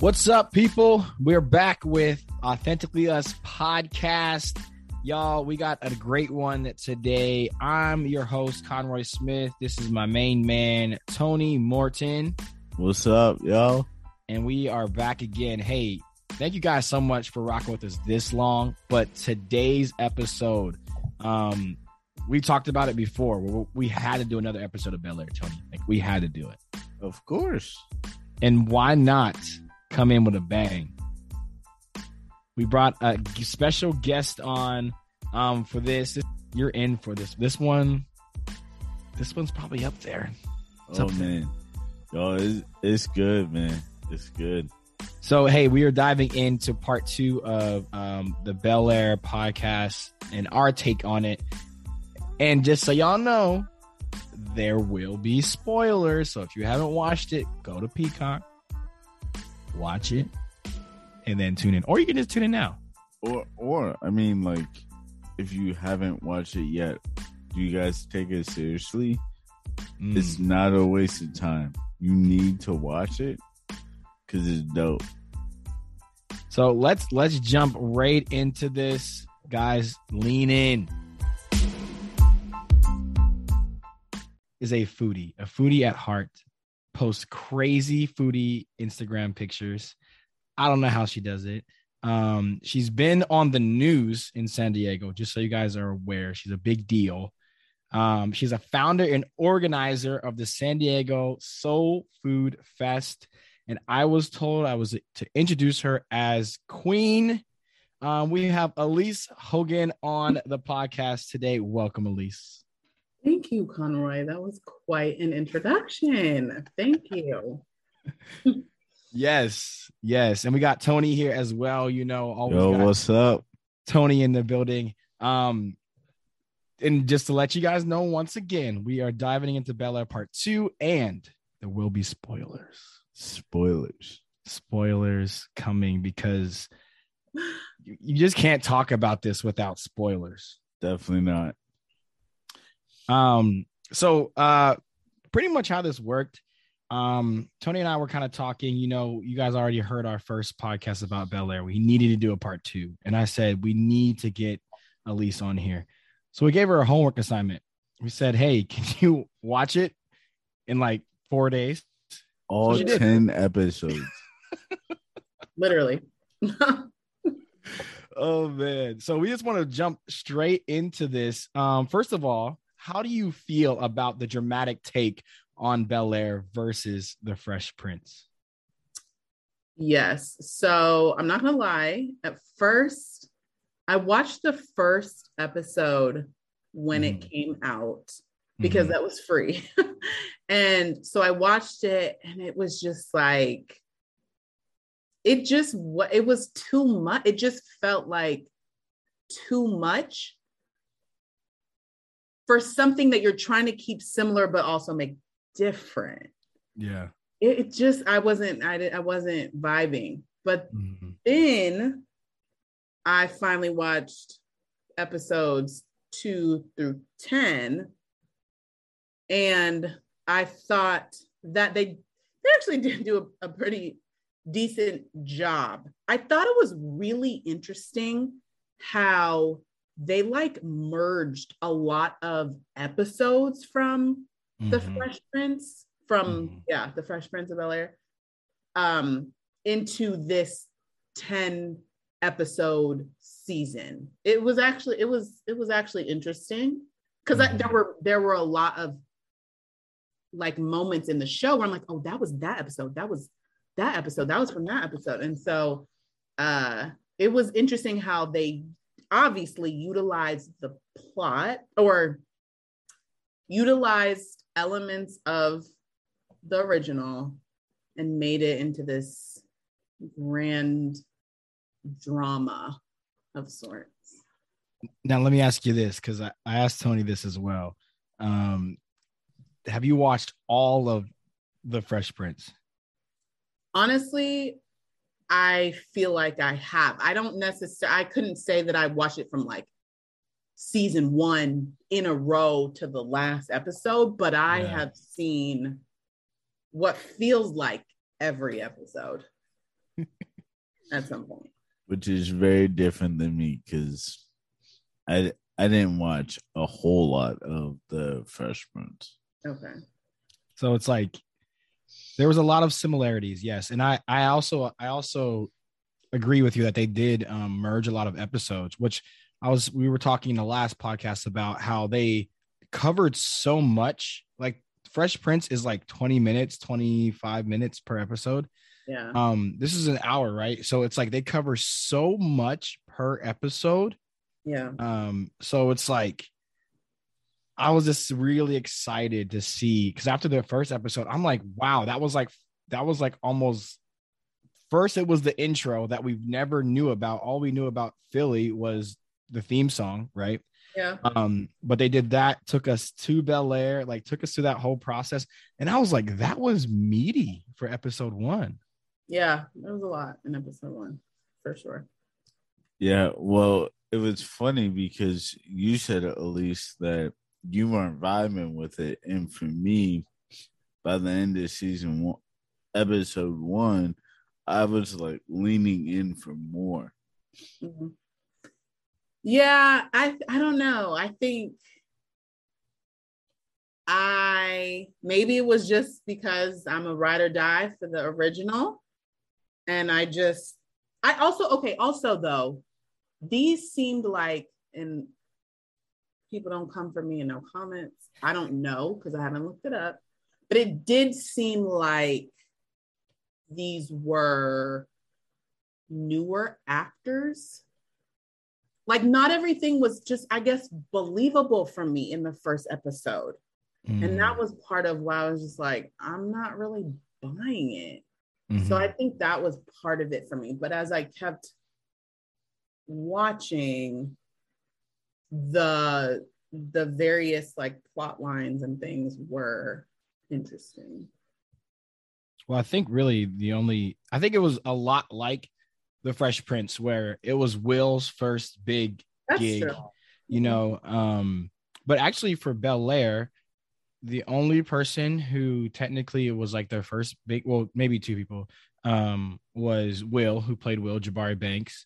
What's up, people? We're back with Authentically Us podcast. Y'all, we got a great one today. I'm your host, Conroy Smith. This is my main man, Tony Morton. What's up, y'all? And we are back again. Hey, thank you guys so much for rocking with us this long. But today's episode, um, we talked about it before. We had to do another episode of Bel Air, Tony. Like we had to do it. Of course. And why not come in with a bang? We brought a special guest on um, for this. You're in for this. This one, this one's probably up there. It's oh up man, there. yo, it's, it's good, man. It's good. So hey, we are diving into part two of um, the Bel Air podcast and our take on it. And just so y'all know, there will be spoilers. So if you haven't watched it, go to Peacock, watch it, and then tune in. Or you can just tune in now. Or or I mean like if you haven't watched it yet, do you guys take it seriously? Mm. It's not a waste of time. You need to watch it because it's dope. So let's let's jump right into this, guys. Lean in. is a foodie, a foodie at heart, posts crazy foodie Instagram pictures. I don't know how she does it. Um, she's been on the news in San Diego, just so you guys are aware. She's a big deal. Um, she's a founder and organizer of the San Diego Soul Food Fest. And I was told I was to introduce her as Queen. Um, we have Alysse Hogan on the podcast today. Welcome, Alysse. Thank you, Conroy. That was quite an introduction. Thank you. yes, yes. And we got Tony here as well. You know, always Yo, what's up? Tony in the building. Um, and just to let you guys know, once again, we are diving into Bel Air Part Two, and there will be spoilers. Spoilers. Spoilers coming because you, you just can't talk about this without spoilers. Definitely not. Um, so uh pretty much how this worked. Um, Tony and I were kind of talking, you know, you guys already heard our first podcast about Bel Air. We needed to do a part two. And I said, we need to get Alysse on here. So we gave her a homework assignment. We said, Hey, can you watch it in like four days? All so 10 episodes. Literally. oh man. So we just want to jump straight into this. Um, first of all, how do you feel about the dramatic take on Bel Air versus the Fresh Prince? Yes. So I'm not gonna lie. At first, I watched the first episode when mm. it came out because mm. that was free. and so I watched it and it was just like it just it was too much. It just felt like too much for something that you're trying to keep similar but also make different. Yeah. It, it just I wasn't I did, I wasn't vibing. But mm-hmm. then I finally watched episodes 2 through 10 and I thought that they they actually did do a, a pretty decent job. I thought it was really interesting how they like merged a lot of episodes from mm-hmm. the Fresh Prince, from mm-hmm. yeah, the Fresh Prince of Bel Air, um, into this 10 episode season. It was actually it was it was actually interesting because mm-hmm. there were there were a lot of like moments in the show where I'm like, oh, that was that episode. That was that episode. That was from that episode. And so uh it was interesting how they obviously utilized the plot or utilized elements of the original and made it into this grand drama of sorts. Now, let me ask you this because I, I asked Tony this as well. Um, have you watched all of the Fresh Prince? Honestly, I feel like I have. I don't necessarily, I couldn't say that I watched it from like season one in a row to the last episode, but I yeah. have seen what feels like every episode. at some point. Which is very different than me because I I didn't watch a whole lot of the Fresh Prince. Okay. So it's like there was a lot of similarities, yes. And I I also I also agree with you that they did um, merge a lot of episodes, which I was we were talking in the last podcast about how they covered so much. Like Fresh Prince is like 20 minutes, 25 minutes per episode. Yeah. Um, this is an hour, right? So it's like they cover so much per episode. Yeah. Um, so it's like I was just really excited to see because after the first episode, I'm like, wow, that was like that was like almost first it was the intro that we never knew about. All we knew about Philly was the theme song, right? Yeah. Um, but they did that, took us to Bel Air, like took us through that whole process. And I was like, that was meaty for episode one. Yeah, it was a lot in episode one for sure. Yeah, well, it was funny because you said Alysse that you weren't vibing with it, and for me, by the end of season one, episode one, I was like leaning in for more. Mm-hmm. Yeah, I I don't know. I think I maybe it was just because I'm a ride or die for the original. And I just I also okay, also though, these seemed like and people don't come for me and no comments. I don't know because I haven't looked it up, but it did seem like these were newer actors like not everything was just i guess believable for me in the first episode mm. and that mm. was part of why i was just like i'm not really buying it mm-hmm. so i think that was part of it for me but as i kept watching the the various like plot lines and things were interesting well i think really the only i think it was a lot like the Fresh Prince, where it was Will's first big That's gig, true. you know. Um, but actually for Bel Air, the only person who technically was like their first big, well, maybe two people, um, was Will, who played Will Jabari Banks,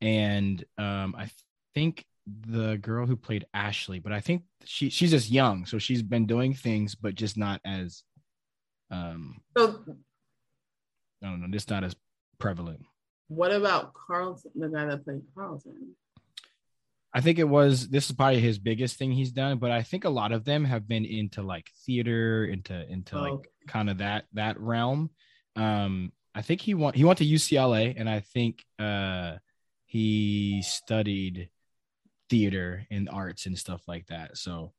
and um, I think the girl who played Ashley, but I think she she's just young, so she's been doing things, but just not as um. So, I don't know, just not as prevalent. What about Carlton, the guy that played Carlton? I think it was this is probably his biggest thing he's done, but I think a lot of them have been into like theater, into into oh, like kind of that that realm. Um, I think he went he went to UCLA, and I think uh, he studied theater and arts and stuff like that. So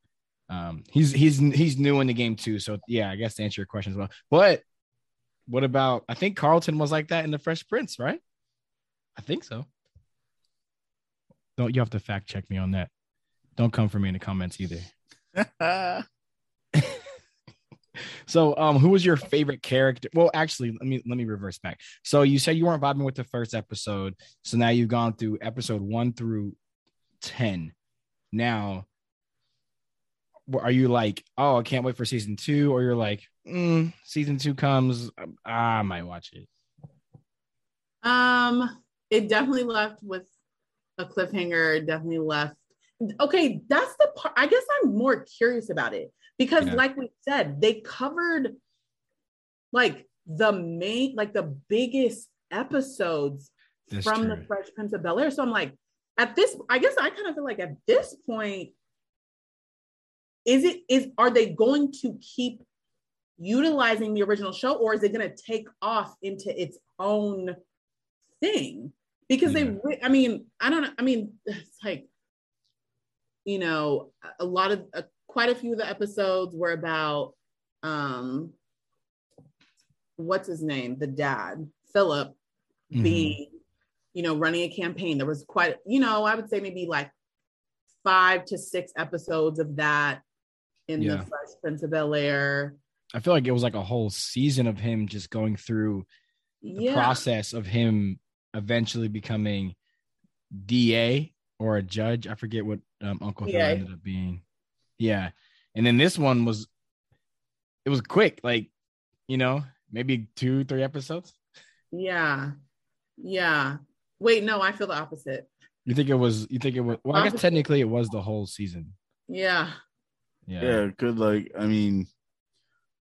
um, he's he's he's new in the game too. So yeah, I guess to answer your question as well. But what about I think Carlton was like that in the Fresh Prince, right? I think so. Don't you have to fact check me on that? Don't come for me in the comments either. so um who was your favorite character well actually let me let me reverse back so you said you weren't vibing with the first episode so now you've gone through episode 1 through 10 now are you like oh i can't wait for season 2 or you're like mm, season 2 comes i might watch it um it definitely left with a cliffhanger. Definitely left. Okay, that's the part. I guess I'm more curious about it because, yeah. like we said, they covered like the main, like the biggest episodes that's from true. the Fresh Prince of Bel Air. So I'm like, at this, I guess I kind of feel like at this point, is it is are they going to keep utilizing the original show or is it going to take off into its own thing because yeah. they i mean i don't know i mean it's like you know a lot of uh, quite a few of the episodes were about um what's his name the dad philip mm-hmm. being you know running a campaign there was quite you know i would say maybe like five to six episodes of that in yeah. the Fresh Prince of Bel Air. I feel like it was like a whole season of him just going through the yeah. process of him eventually becoming DA or a judge. I forget what um, Uncle Phil ended up being. Yeah, and then this one was it was quick, like you know, maybe two, three episodes. Yeah, Yeah. Wait, no, I feel the opposite. You think it was? You think it was? Well, I guess technically it was the whole season. Yeah. Yeah. Yeah, good. Like, I mean,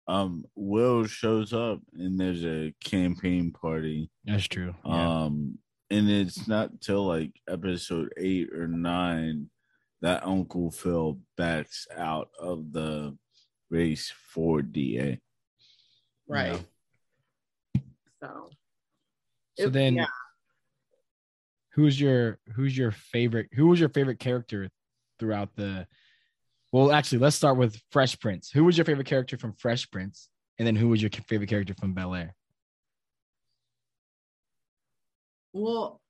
um, Will shows up and there's a campaign party. That's true. Yeah. Um, and it's not till like episode eight or nine that Uncle Phil backs out of the race for DA. Right. So. So It- then, yeah. Who's your who's your favorite? Who was your favorite character throughout the? Well, actually, let's start with Fresh Prince. Who was your favorite character from Fresh Prince, and then who was your favorite character from Bel Air? Well,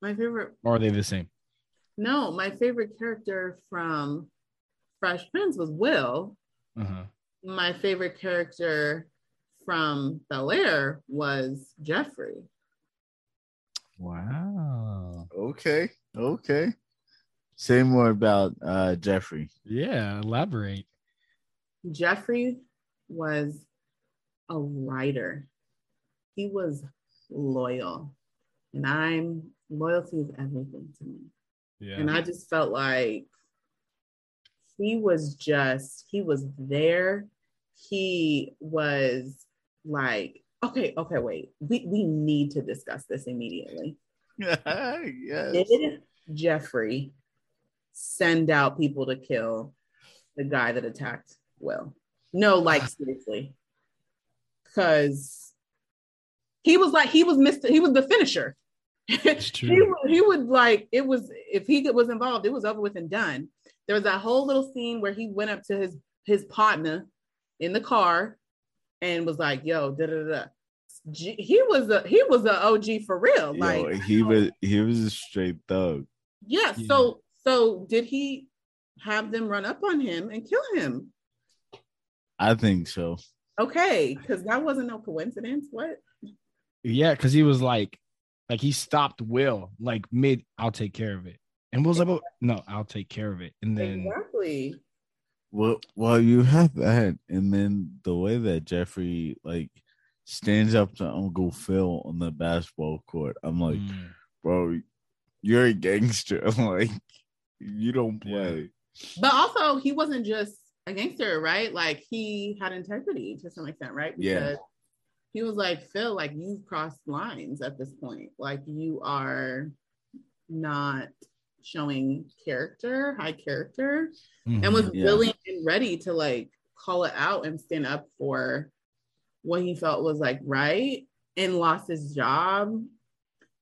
my favorite Or are they the same? no, my favorite character from Fresh Prince was Will. Uh-huh. My favorite character from Bel Air was Jeffrey. Wow. Okay. Okay. Say more about uh Jeffrey. Yeah. Elaborate. Jeffrey was a writer. He was loyal. And I'm loyalty is everything to me. Yeah. And I just felt like he was just, he was there. He was like, okay, okay, wait. We we need to discuss this immediately. yes. Did Jeffrey send out people to kill the guy that attacked Will? No, like seriously. Cause he was like he was Mr. He was the finisher. It's he, true. would, he would like it was if he was involved, it was over with and done. There was that whole little scene where he went up to his his partner in the car and was like, "Yo, da da da." G- He was a he was a OG for real. Yo, Like he was he was a straight thug. yeah, Yeah. So so did he have them run up on him and kill him? I think so. Okay, because that wasn't no coincidence. What? Yeah, because he was like, like he stopped Will like mid. I'll take care of it, and Will's like, oh, "No, I'll take care of it." And then exactly. Well, well, you have that, and then the way that Jeffrey like stands up to Uncle Phil on the basketball court, I'm like, Mm, bro, you're a gangster. like, you don't play. But also, he wasn't just a gangster, right? Like he had integrity to some extent, right? Yeah. He was like, Phil, like you've crossed lines at this point. Like you are not showing character, high character, and mhm. was Yeah. willing and ready to like call it out and stand up for what he felt was like right and lost his job.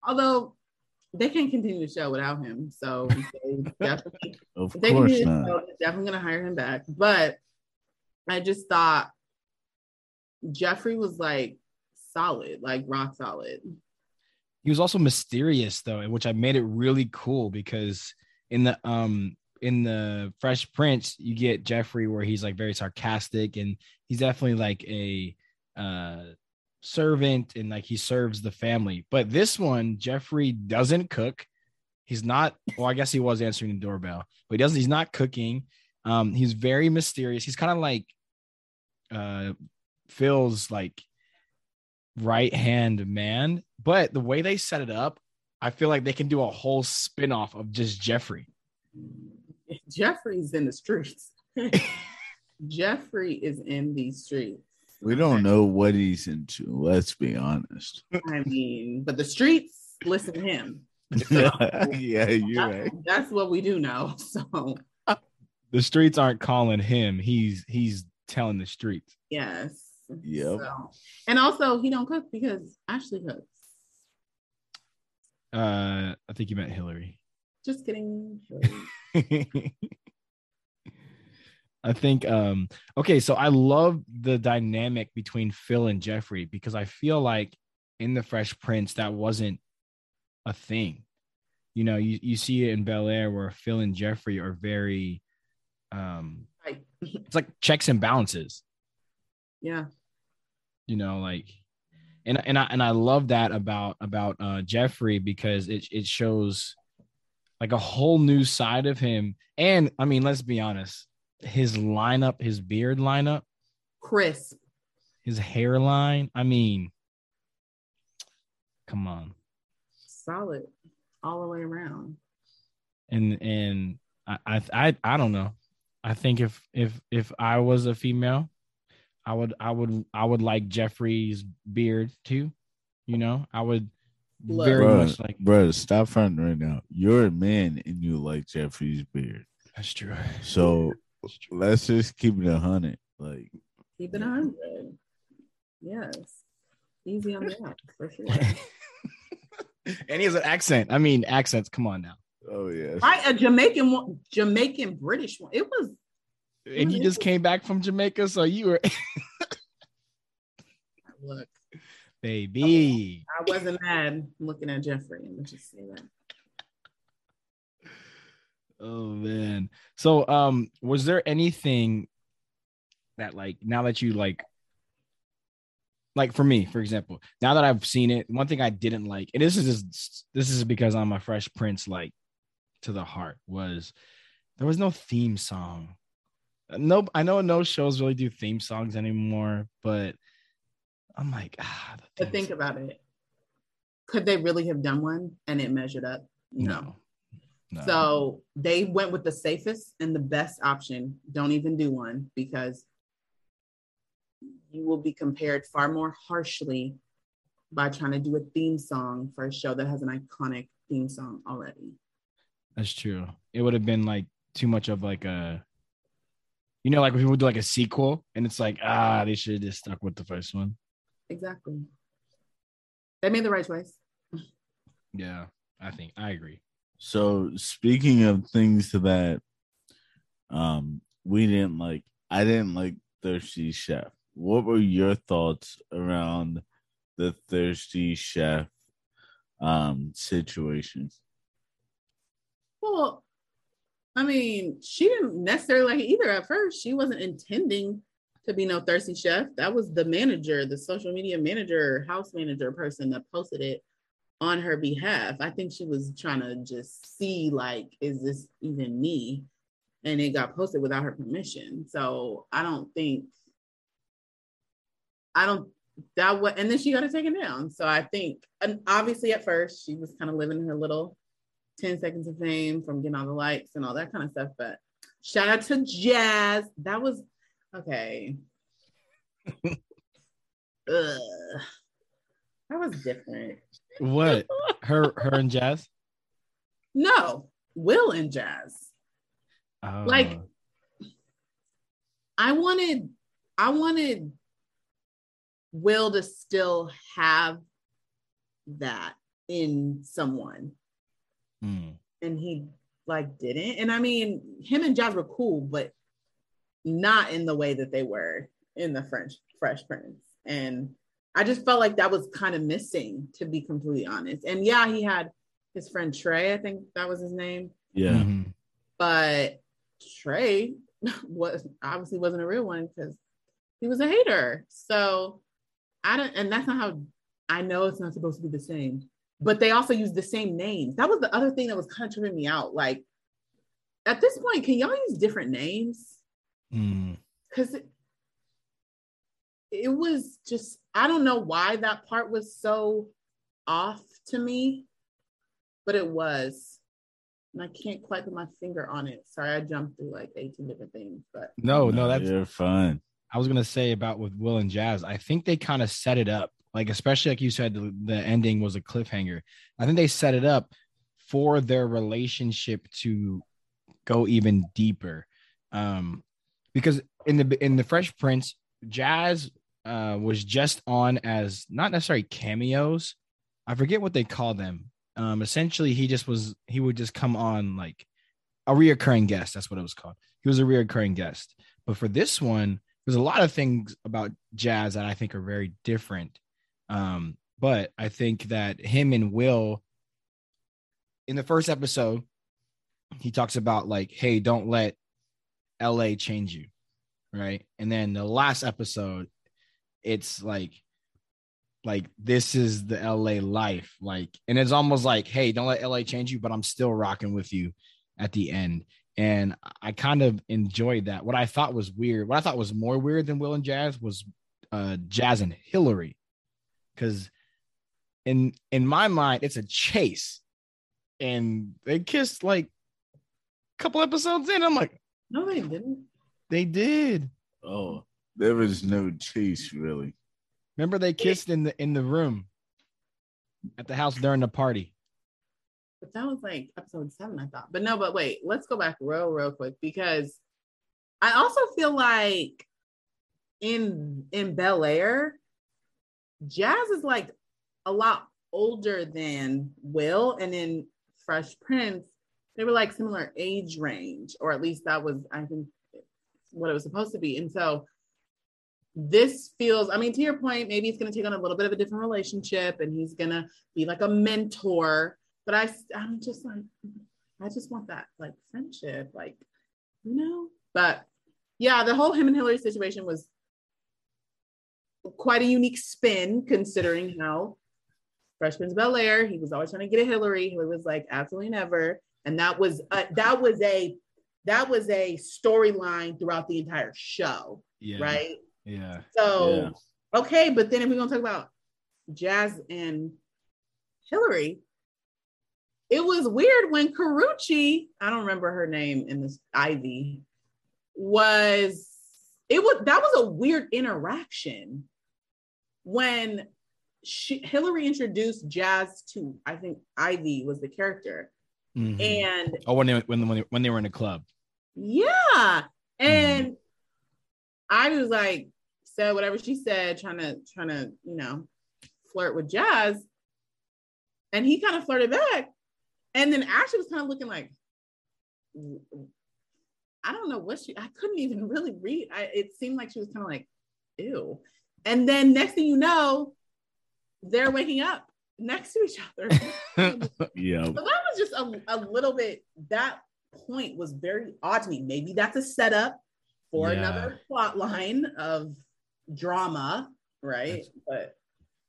Although they can't continue the show without him. So they definitely Of they course the not. show, they're definitely gonna hire him back. But I just thought Jeffrey was like solid, like rock solid. he was also mysterious though, which I made it really cool because in the um in the Fresh Prince, you get Jeffrey where he's like very sarcastic and he's definitely like a uh servant and like he serves the family. But this one, Jeffrey doesn't cook. He's not, well, I guess he was answering the doorbell, but he doesn't, he's not cooking. Um, he's very mysterious. He's kind of like uh Phil's like right hand man. But the way they set it up, I feel like they can do a whole spin-off of just Jeffrey. Jeffrey's in the streets. Jeffrey is in these streets. We don't know what he's into. Let's be honest. I mean, but the streets listen to him. yeah, you're That's, right. that's what we do know. So The streets aren't calling him. He's he's telling the streets. yes. Yep. So- and also he don't cook because Ashley cooks. Uh I think you meant Hillary. Just kidding. I think um okay, so I love the dynamic between Phil and Jeffrey because I feel like in the Fresh Prince that wasn't a thing. You know, you, you see it in Bel Air where Phil and Jeffrey are very um it's like checks and balances, yeah. you know, like and and I and I love that about about uh Jeffrey because it it shows like a whole new side of him. And I mean, let's be honest, his lineup, his beard lineup, Crisp. his hairline. I mean, come on. solid all the way around. And and I I I, I don't know. I think if if if I was a female, I would I would I would like Jeffrey's beard too. You know, I would Look. very Bruh, much like bruh, stop fronting right now. You're a man and you like Jeffrey's beard. that's true. So let's just keep it a hundred. Like Keep it a hundred. Yes. Easy on the app for sure. and he has an accent. I mean, accents. Come on now. oh yes. Right, a Jamaican one, Jamaican British one. It was And you just came back from Jamaica, so you were look. baby. I wasn't mad looking at Jeffrey. Let's just say that. Oh man. So um was there anything that like now that you like like for me, for example, now that I've seen it, one thing I didn't like, and this is just, this is because I'm a Fresh Prince like to the heart, was there was no theme song. No, I know no shows really do theme songs anymore, but I'm like, ah, the But think about it. Could they really have done one and it measured up? No. No. So they went with the safest and the best option. Don't even do one because you will be compared far more harshly by trying to do a theme song for a show that has an iconic theme song already. That's true. It would have been like too much of like a, you know, like when people do like a sequel, and it's like ah, they should have just stuck with the first one. Exactly. They made the right choice. Yeah, I think I agree. So speaking of things that um we didn't like, I didn't like Thirsty Chef. What were your thoughts around the Thirsty Chef um situation? Well, I mean, she didn't necessarily like it either at first. She wasn't intending to be no thirsty chef. That was the manager, the social media manager, house manager person that posted it on her behalf. I think she was trying to just see, like, is this even me? And it got posted without her permission. So I don't think, I don't, that what, and then she got it taken down. So I think, and obviously at first she was kind of living her little 10 seconds of fame from getting all the likes and all that kind of stuff. But shout out to Jazz. That was okay. Ugh. That was different. What her her and Jazz? No, Will and Jazz. Oh. Like, I wanted, I wanted Will to still have that in someone. Hmm. and he like didn't. And I mean, him and Jazz were cool, but not in the way that they were in the French Fresh Prince. And I just felt like that was kind of missing, to be completely honest. And yeah, he had his friend Trey, I think that was his name, Yeah. Mhm. but Trey was obviously wasn't a real one because he was a hater. So I don't, and that's not how I know it's not supposed to be the same. But they also use the same names. That was the other thing that was kind of tripping me out. Like at this point, can y'all use different names? Hmm. Because it, it was just I don't know why that part was so off to me, but it was. And I can't quite put my finger on it. Sorry, I jumped through like 18 different things, but No, no, that's you're fine. I was gonna say about with Will and Jazz. I think they kind of set it up, like especially like you said, the, the ending was a cliffhanger. I think they set it up for their relationship to go even deeper, um, because in the in the Fresh Prince, Jazz uh, was just on as not necessarily cameos. I forget what they call them. Um, essentially, he just was he would just come on like a reoccurring guest. That's what it was called. He was a reoccurring guest. But for this one, there's a lot of things about jazz that I think are very different. Um, but I think that him and Will in the first episode, he talks about like, hey, don't let LA change you. Right. And then the last episode, it's like, like this is the LA life. Like, and it's almost like, hey, don't let LA change you, but I'm still rocking with you at the end. And I kind of enjoyed that. What I thought was weird, what I thought was more weird than Will and Jazz was uh Jazz and Hillary. Cause in in my mind, it's a chase, and they kissed like a couple episodes in. I'm like, no, they didn't. They did. Oh, there was no chase really. Remember they kissed in the in the room at the house during the party. But that was like episode seven, I thought. But no, but wait, let's go back real, real quick because I also feel like in in Bel Air, Jazz is like a lot older than Will, and in Fresh Prince, they were like similar age range, or at least that was, I think, what it was supposed to be. And so this feels, I mean, to your point, maybe he's going to take on a little bit of a different relationship and he's going to be like a mentor. But I, I'm just like, I just want that like friendship, like, you know, but yeah, the whole him and Hillary situation was quite a unique spin considering how Fresh Prince Bel Air, he was always trying to get a Hillary. Hillary was like, absolutely never. And that was a, that was a that was a storyline throughout the entire show. Yeah. Right. Yeah. So Yeah. okay, but then if we're gonna talk about Jazz and Hillary, it was weird when Karuchi, I don't remember her name in this Ivy, was it was that was a weird interaction when she, Hillary introduced Jazz to I think Ivy was the character Mhm. and oh, when they when when they, when they were in the club. Yeah. Mm-hmm. And I was like, said whatever she said, trying to trying to, you know, flirt with Jazz. And he kind of flirted back. And then Ashley was kind of looking like, I don't know what she I couldn't even really read. I it seemed like she was kind of like, ew. And then next thing you know, they're waking up next to each other. Yeah. So that was just a, a little bit, that point was very odd to me. Maybe that's a setup for Yeah. another plot line of drama, right? But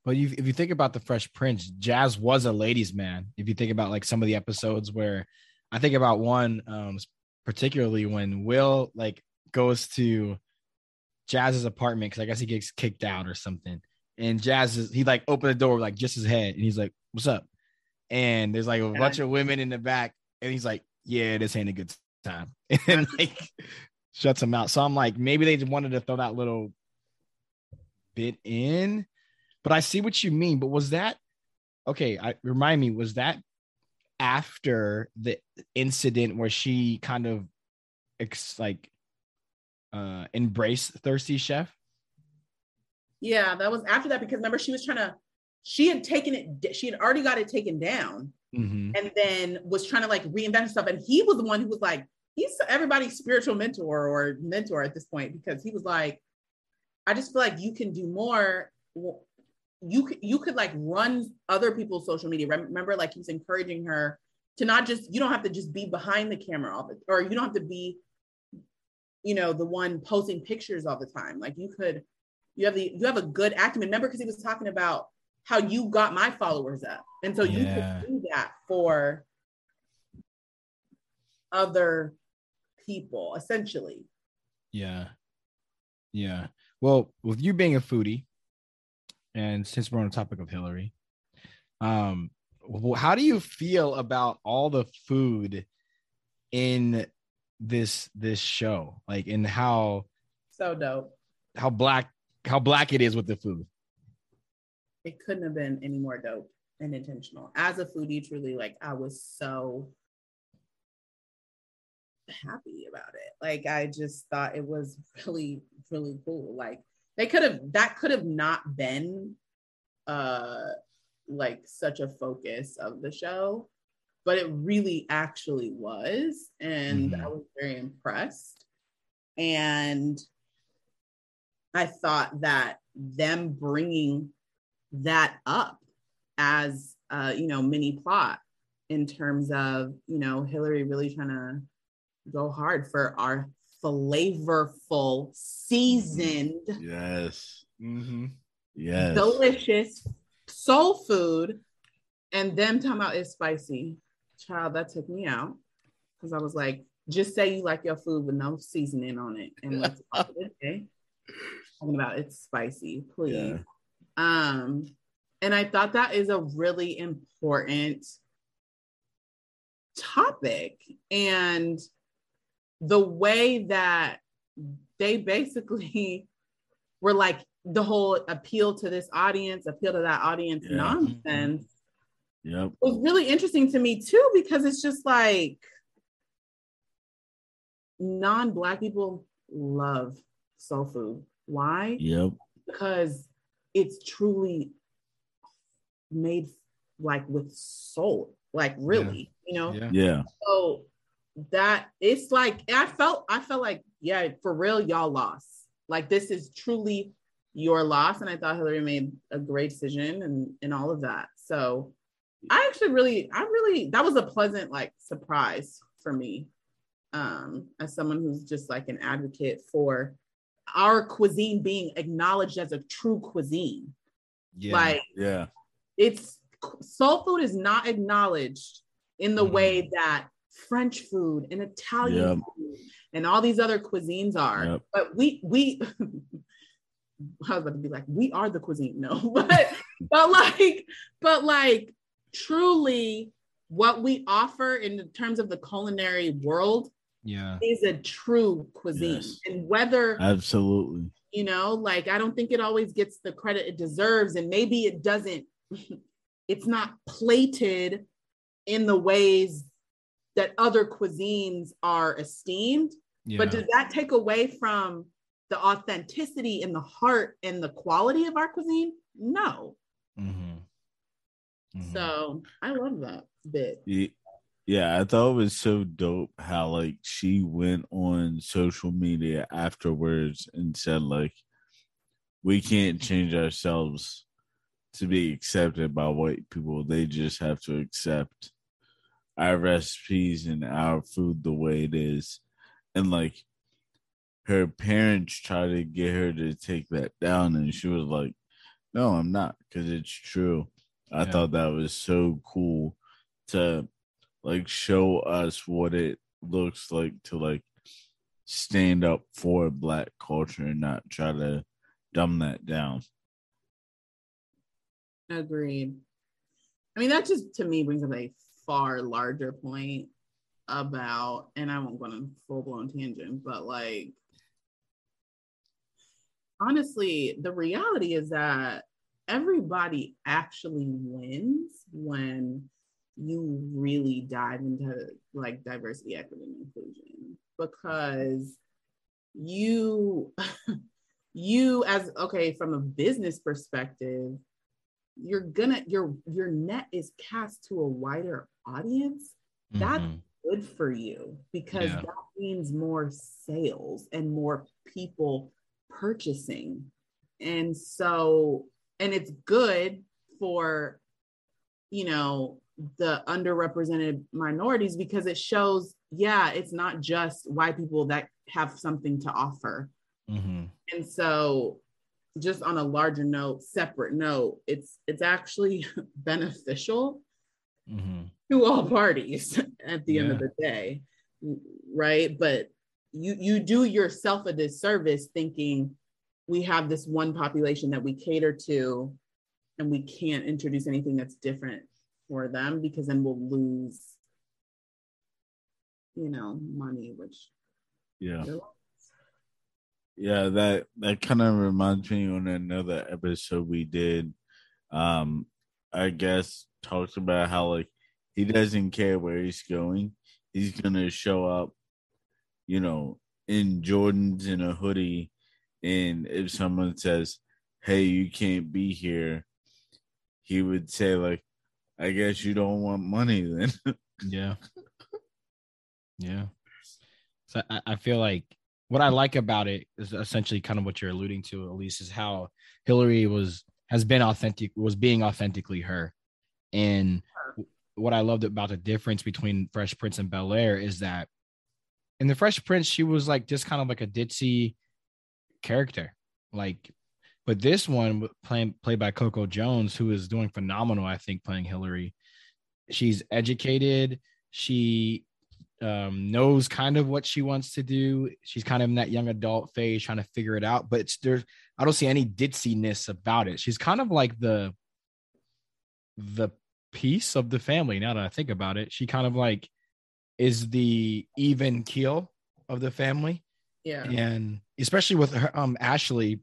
But you, if you think about the Fresh Prince, Jazz was a ladies' man. If you think about like some of the episodes where I think about one, um, particularly when Will like goes to Jazz's apartment because I guess he gets kicked out or something, and Jazz is he like opened the door like just his head, and he's like, "What's up?" And there's like a bunch of women in the back, and he's like, "Yeah, this ain't a good time," and like shuts him out. So I'm like, maybe they just wanted to throw that little bit in but I see what you mean. But was that okay? I remind me, was that after the incident where she kind of ex, like uh embraced Thirsty Chef? yeah, that was after that because remember she was trying to, she had taken it, she had already got it taken down Mm-hmm. and then was trying to like reinvent herself. And he was the one who was like, he's everybody's spiritual mentor or mentor at this point because he was like, I just feel like you can do more. You could you could like run other people's social media. Remember, like he's encouraging her to not just you don't have to just be behind the camera all the or you don't have to be, you know, the one posting pictures all the time. Like you could, you have the you have a good acumen. Remember, because he was talking about how you got my followers up. And so you Yeah. could do that for other people, essentially. Yeah. Yeah. Well, with you being a foodie, and since we're on the topic of Hillary, um, how do you feel about all the food in this this show? Like in how So dope. how black how black it is with the food. It couldn't have been any more dope and intentional. As a foodie, truly, like I was so happy about it. Like I just thought it was really, really cool. Like they could have that could have not been uh like such a focus of the show, but it really actually was. And I Mhm. was very impressed. And I thought that them bringing that up as uh, you know mini plot in terms of you know Hillary really trying to go hard for our flavorful, seasoned, Yes. Mm-hmm. Yes. delicious soul food, and them talking about it's spicy. Child, that took me out because I was like, just say you like your food with no seasoning on it, and let's a day. Talking about it's spicy, please. Yeah. Um, And I thought that is a really important topic. And the way that they basically were like the whole appeal to this audience, appeal to that audience yeah. nonsense. Yep. was really interesting to me too, because it's just like non-black people love soul food. Why? Yep. Because it's truly made like with soul, like really, yeah. you know? Yeah. yeah. So that it's like I felt I felt like, yeah, for real, y'all lost. Like this is truly your loss. And I thought Hillary made a great decision and and all of that. So I actually really, I really that was a pleasant like surprise for me. Um, as someone who's just like an advocate for our cuisine being acknowledged as a true cuisine. Yeah. Like, yeah, it's soul food is not acknowledged in the mm. way that French food and Italian yep. food and all these other cuisines are. Yep. But we we I was about to be like, we are the cuisine. No, but but like, but like truly what we offer in terms of the culinary world yeah is a true cuisine yes. and whether absolutely you know like i don't think it always gets the credit it deserves and maybe it doesn't it's not plated in the ways that other cuisines are esteemed yeah. but does that take away from the authenticity and the heart and the quality of our cuisine no mm-hmm. Mm-hmm. so i love that bit yeah, I thought it was so dope how like she went on social media afterwards and said like we can't change ourselves to be accepted by white people. They just have to accept our recipes and our food the way it is. And like her parents tried to get her to take that down and she was like, No, I'm not, because it's true. I yeah. thought that was so cool to like show us what it looks like to like stand up for black culture and not try to dumb that down. Agreed. I mean, that just to me brings up a far larger point about, and I won't go on a full blown tangent, but like, honestly, the reality is that everybody actually wins when you really dive into like diversity, equity, and inclusion because you you as okay from a business perspective you're gonna your your net is cast to a wider audience mm-hmm. that's good for you because yeah. that means more sales and more people purchasing and so and it's good for you know the underrepresented minorities because it shows yeah it's not just white people that have something to offer mm-hmm. and so just on a larger note separate note it's it's actually beneficial mm-hmm. to all parties at the yeah. end of the day right but you you do yourself a disservice thinking we have this one population that we cater to and we can't introduce anything that's different for them because then we'll lose you know money which yeah. yeah that that kind of reminds me on another episode we did um i guess talks about how like he doesn't care where he's going. He's gonna show up you know in jordans in a hoodie and if someone says hey you can't be here he would say like I guess you don't want money then. yeah. Yeah. So I, I feel like what I like about it is essentially kind of what you're alluding to, at least, is how Hillary was has been authentic, was being authentically her. And what I loved about the difference between Fresh Prince and Bel Air is that in the Fresh Prince, she was like just kind of like a ditzy character. Like but this one, playing played by Coco Jones, who is doing phenomenal, I think, playing Hillary. She's educated. She um, knows kind of what she wants to do. She's kind of in that young adult phase, trying to figure it out. But it's there. I don't see any ditziness about it. She's kind of like the the peace of the family. Now that I think about it, she kind of like is the even keel of the family. Yeah. And especially with her, um, Ashley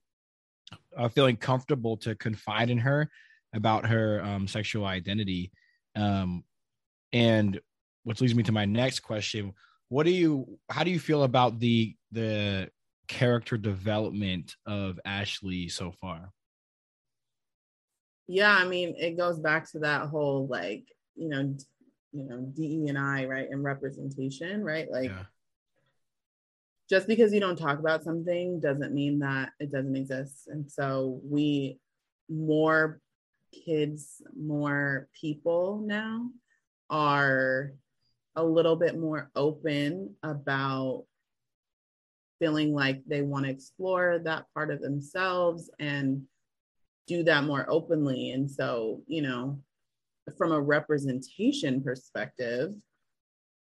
uh, feeling comfortable to confide in her about her um, sexual identity. Um, and which leads me to my next question. What do you, how do you feel about the, the character development of Ashley so far? Yeah, I mean, it goes back to that whole like, you know, you know, DE and I, right, and representation, right? Like yeah. Just because you don't talk about something doesn't mean that it doesn't exist. And so we more kids, more people now are a little bit more open about feeling like they want to explore that part of themselves and do that more openly. And so, you know, from a representation perspective,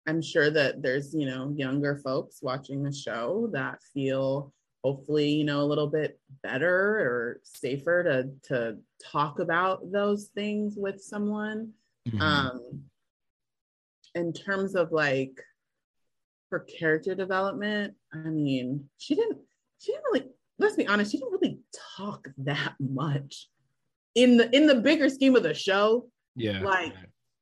I'm sure that there's, you know, younger folks watching the show that feel hopefully, you know, a little bit better or safer to to talk about those things with someone. Mm-hmm. Um in terms of like her character development, I mean, she didn't she didn't really let's be honest, she didn't really talk that much in the in the bigger scheme of the show. Yeah. Like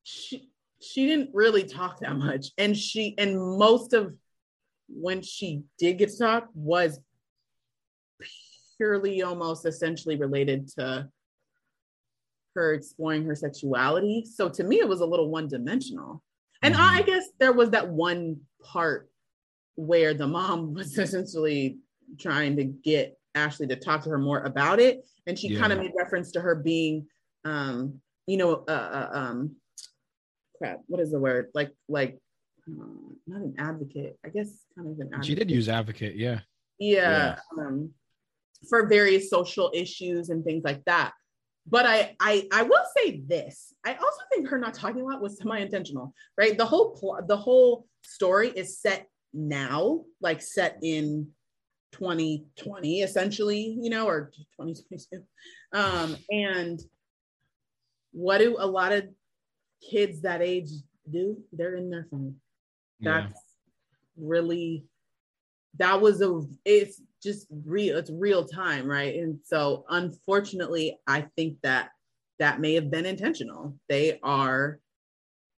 she she didn't really talk that much. And she and most of when she did get to talk was purely almost essentially related to her exploring her sexuality. So to me, it was a little one dimensional. And mm-hmm. I guess there was that one part where the mom was essentially trying to get Ashley to talk to her more about it. And she yeah. kind of made reference to her being, um, you know, uh, uh, um, crap, what is the word? Like, like, uh, not an advocate, I guess kind of an advocate. She did use advocate, yeah. Yeah. yeah. Um, for various social issues and things like that. But I, I, I will say this. I also think her not talking a lot was semi-intentional, right? The whole plot, the whole story is set now, like set in 2020 essentially you know or 2022 um and what do a lot of kids that age do they're in their phone that's yeah. really that was a it's just real it's real time right and so unfortunately i think that that may have been intentional they are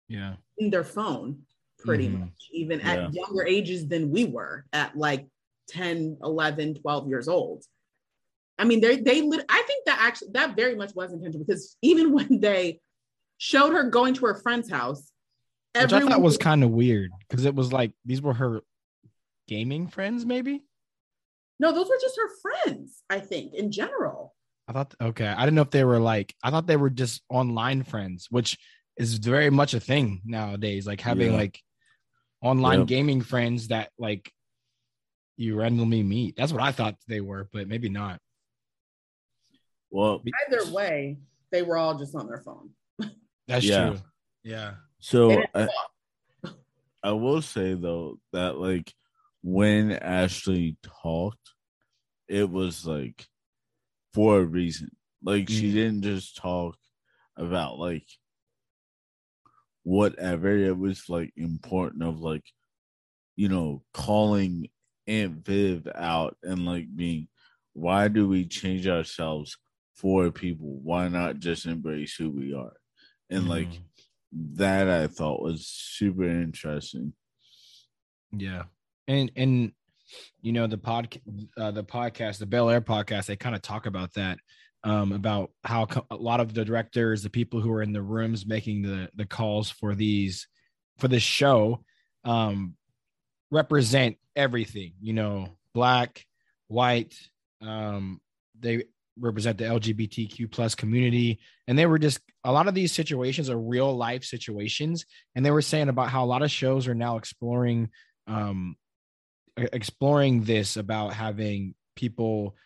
yeah in their phone pretty mm-hmm. much even yeah. at younger ages than we were at like 10, 11, 12 years old. I mean, they, they, I think that actually, that very much was intentional because even when they showed her going to her friend's house, which I thought was kind of weird because it was like these were her gaming friends, maybe. No, those were just her friends. I think in general. I thought okay. I didn't know if they were like. I thought they were just online friends, which is very much a thing nowadays. Like having yeah. like online yep. gaming friends that like you randomly meet. That's what I thought they were, but maybe not. Well, either way, they were all just on their phone. That's yeah. true. Yeah. So I, I will say though that like when Ashley talked, it was like for a reason. Like mm. she didn't just talk about like whatever. It was like important of like, you know, calling Aunt Viv out and like being, why do we change ourselves for people? Why not just embrace who we are? And like that, I thought was super interesting. Yeah, and and you know the pod uh, the podcast the Bel Air podcast they kind of talk about that um, about how co- a lot of the directors the people who are in the rooms making the the calls for these for this show um, represent everything, you know, black, white, um, they represent the LGBTQ plus community. And they were just a lot of these situations are real life situations. And they were saying about how a lot of shows are now exploring um exploring this about having people,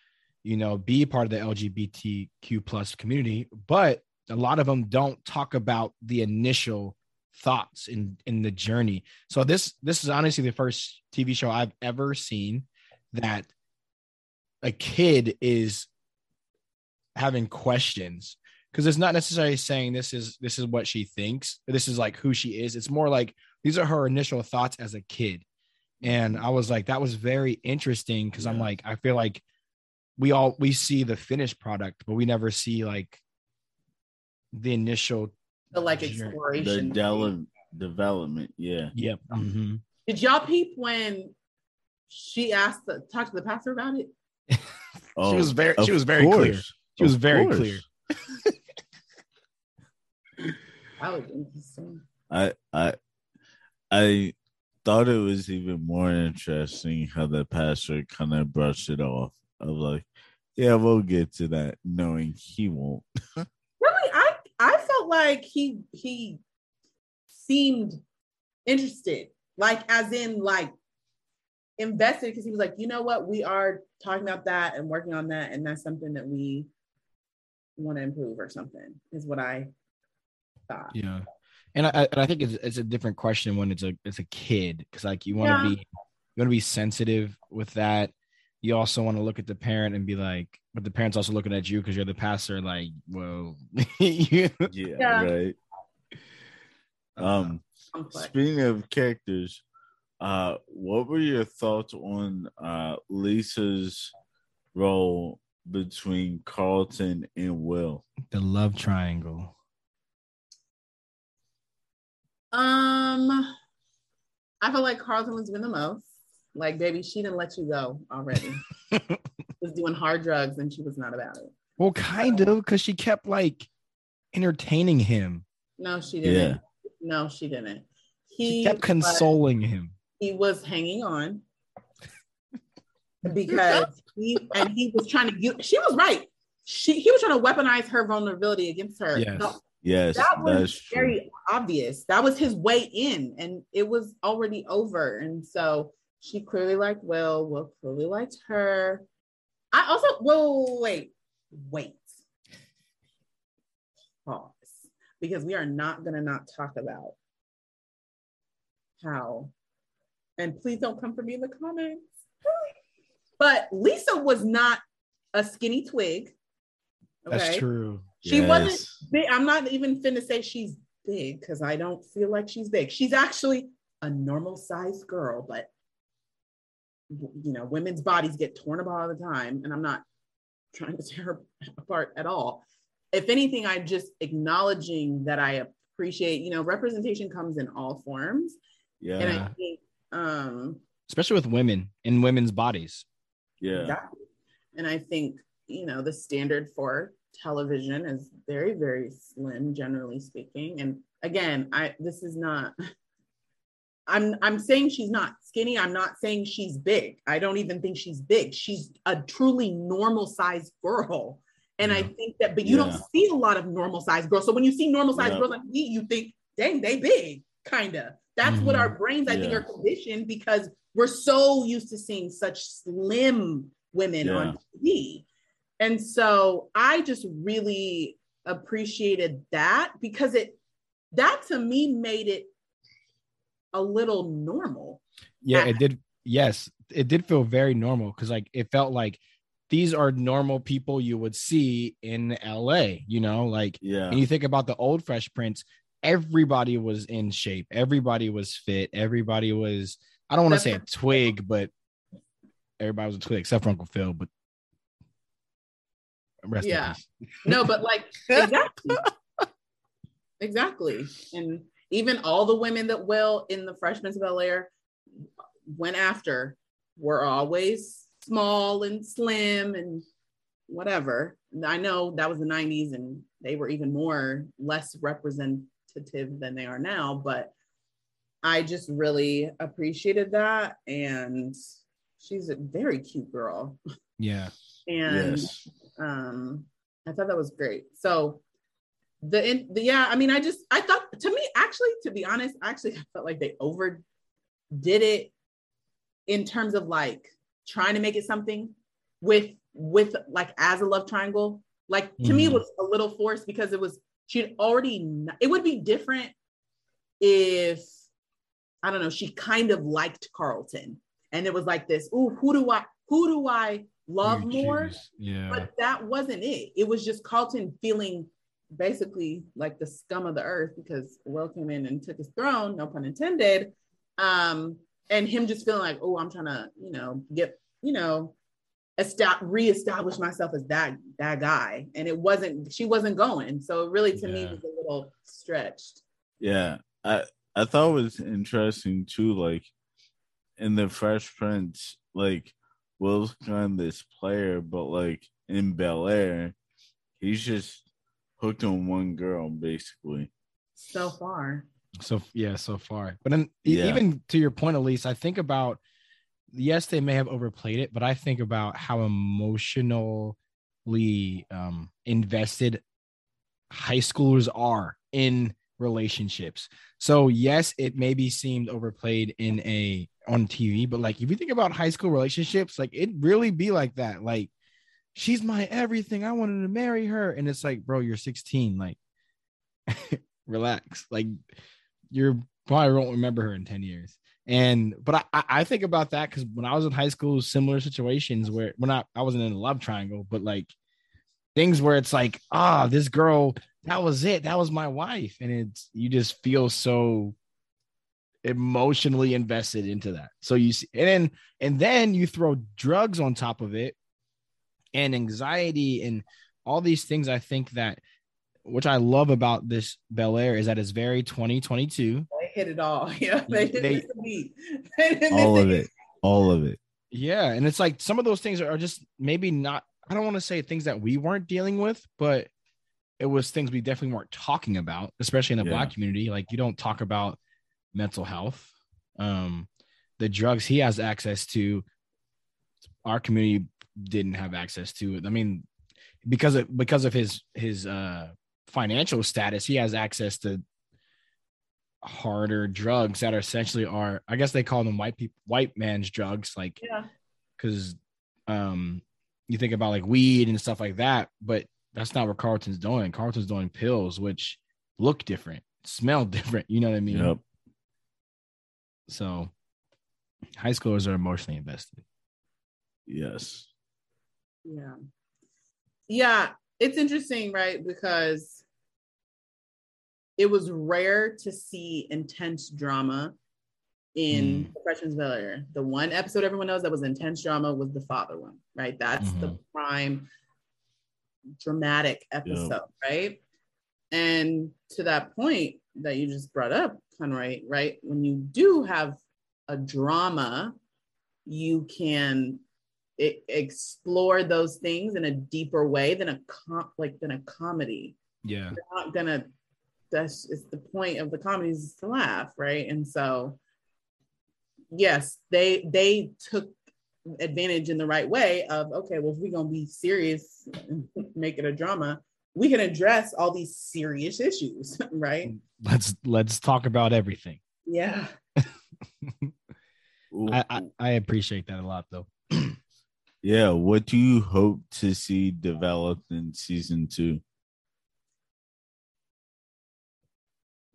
you know, be part of the LGBTQ plus community, but a lot of them don't talk about the initial thoughts in in the journey. So this this is honestly the first TV show I've ever seen that a kid is having questions because it's not necessarily saying this is this is what she thinks. This is like who she is. It's more like these are her initial thoughts as a kid. And I was like, that was very interesting because I'm like, I feel like we all we see the finished product, but we never see like the initial. The like exploration The de- development, yeah. Yep. Mhm. Did y'all peep when she asked to talk to the pastor about it? Oh, was very- she was very clear. Course. She was Of very course. clear. That was interesting. I I I thought it was even more interesting how the pastor kind of brushed it off. Of like, yeah, we'll get to that, knowing he won't. Really, I I felt like he he seemed interested, like as in like invested, because he was like, you know what, we are talking about that and working on that, and that's something that we want to improve or something. Is what I thought. Yeah. And I, and I think it's, it's a different question when it's a it's a kid because like you want to Yeah. be you want to be sensitive with that. You also want to look at the parent and be like, but the parent's also looking at you because you're the pastor. Like, well, Yeah, Yeah. right. Um, speaking of characters, uh, what were your thoughts on uh Lisa's role between Carlton and Will? the love triangle. Um, I feel like Carlton was doing the most. Like, baby, she didn't let you go already. was doing hard drugs and she was not about it. Well, kind of because she kept like entertaining him. No, she didn't. No, she didn't. She He kept consoling him. he was hanging on because he and he was trying to get she was right. She he was trying to weaponize her vulnerability against her. Yes. So Yes, that was that's true. very obvious. That was his way in, and it was already over. And so she clearly liked Will. Will clearly liked her. I also whoa, wait, wait. Pause. Because we are not gonna not talk about how, and please don't come for me in the comments. But Lisa was not a skinny twig. That's true. She wasn't big. I'm not even finna say she's big because I don't feel like she's big. She's actually a normal sized girl, but you know, women's bodies get torn apart all the time, and I'm not trying to tear her apart at all. If anything, I'm just acknowledging that I appreciate, you know, representation comes in all forms. Yeah, And I think um Especially with women in women's bodies. Yeah, Exactly. And I think, you know, the standard for television is very, very slim, generally speaking. And again, I this is not I'm I'm saying she's not skinny. I'm not saying she's big. I don't even think she's big. She's a truly normal sized girl. And I think that, but you Yeah. don't see a lot of normal sized girls. So when you see normal sized Yeah. girls like me, you think, dang, they big, kind of. That's what Mhm. our brains, I think, are conditioned because we're so used to seeing such slim women on TV. And so I just really appreciated that because it, that to me made it a little normal. Yeah, Ah. it did. Yes, it did feel very normal because like it felt like these are normal people you would see in LA, you know, like yeah, and you think about the old Fresh Prince, everybody was in shape, everybody was fit, everybody was I don't want to say a twig, but everybody was a twig except for Uncle Phil, but rest Yeah. No, but like exactly. exactly. And even all the women that Will in the Fresh Prince of Bel Air went after were always small and slim and whatever. I know that was the 90s and they were even more less representative than they are now, but I just really appreciated that. And she's a very cute girl. Yeah. And yes, um i thought that was great so the, in, the yeah i mean i just i thought to me actually to be honest actually i felt like they overdid it in terms of like trying to make it something with with like as a love triangle like to me it Mhm. was a little forced because it was she'd already kn- it would be different if i don't know she kind of liked carlton and it was like this ooh who do i who do i love You more choose. Yeah. but that wasn't it. It was just Carlton feeling basically like the scum of the earth because Will came in and took his throne, no pun intended. Um, and him just feeling like, oh, I'm trying to, you know, get, you know, reestablish myself as that that guy. And it wasn't, she wasn't going. So it really to yeah. me was a little stretched. Yeah. I I thought it was interesting too, like in the Fresh Prince, like Will's kind of this player, but like in Bel Air, he's just hooked on one girl basically. So far. So yeah, so far. But then yeah. even to your point, Alysse, I think about yes, they may have overplayed it, but I think about how emotionally um, invested high schoolers are in relationships. So yes, it maybe seemed overplayed in a on TV, but like if you think about high school relationships, like it really be like that. Like she's my everything. I wanted to marry her. And it's like, bro, you're 16. Like, relax. Like, you probably won't remember her in 10 years. And but I, I think about that because when I was in high school, similar situations where when I, I wasn't in a love triangle, but like things where it's like, ah, oh, this girl, that was it. That was my wife. And it's you just feel so emotionally invested into that. So you see, and then and then you throw drugs on top of it and anxiety and all these things. I think that which I love about this Bel Air is that it's very 2022. They hit it all. Yeah, they, they, they all of it. All of it. Yeah, and it's like some of those things are just maybe not. I don't want to say things that we weren't dealing with, but it was things we definitely weren't talking about, especially in the yeah. black community. Like you don't talk about mental health. Um, the drugs he has access to, our community didn't have access to it. I mean, because of because of his his uh, financial status, he has access to harder drugs that are essentially are I guess they call them white people white man's drugs, like yeah, because um you think about like weed and stuff like that, but that's not what Carlton's doing. Carlton's doing pills, which look different, smell different. You know what I mean? Yep. So high schoolers are emotionally invested. Yes. Yeah. Yeah. It's interesting, right? Because it was rare to see intense drama in mm. Fresh Prince Bel Air. The one episode everyone knows that was intense drama was the father one, right? That's mm-hmm. the prime dramatic episode, yep. right? And to that point that you just brought up, Conroy, right? When you do have a drama, you can it, explore those things in a deeper way than a com- like than a comedy. Yeah, you're not gonna. That's it's the point of the comedy is to laugh, right? And so, yes, they they took advantage in the right way of okay, well, if we're gonna be serious, make it a drama, we can address all these serious issues, right? Let's let's talk about everything. Yeah. I, I, I appreciate that a lot though. yeah. What do you hope to see developed in season two?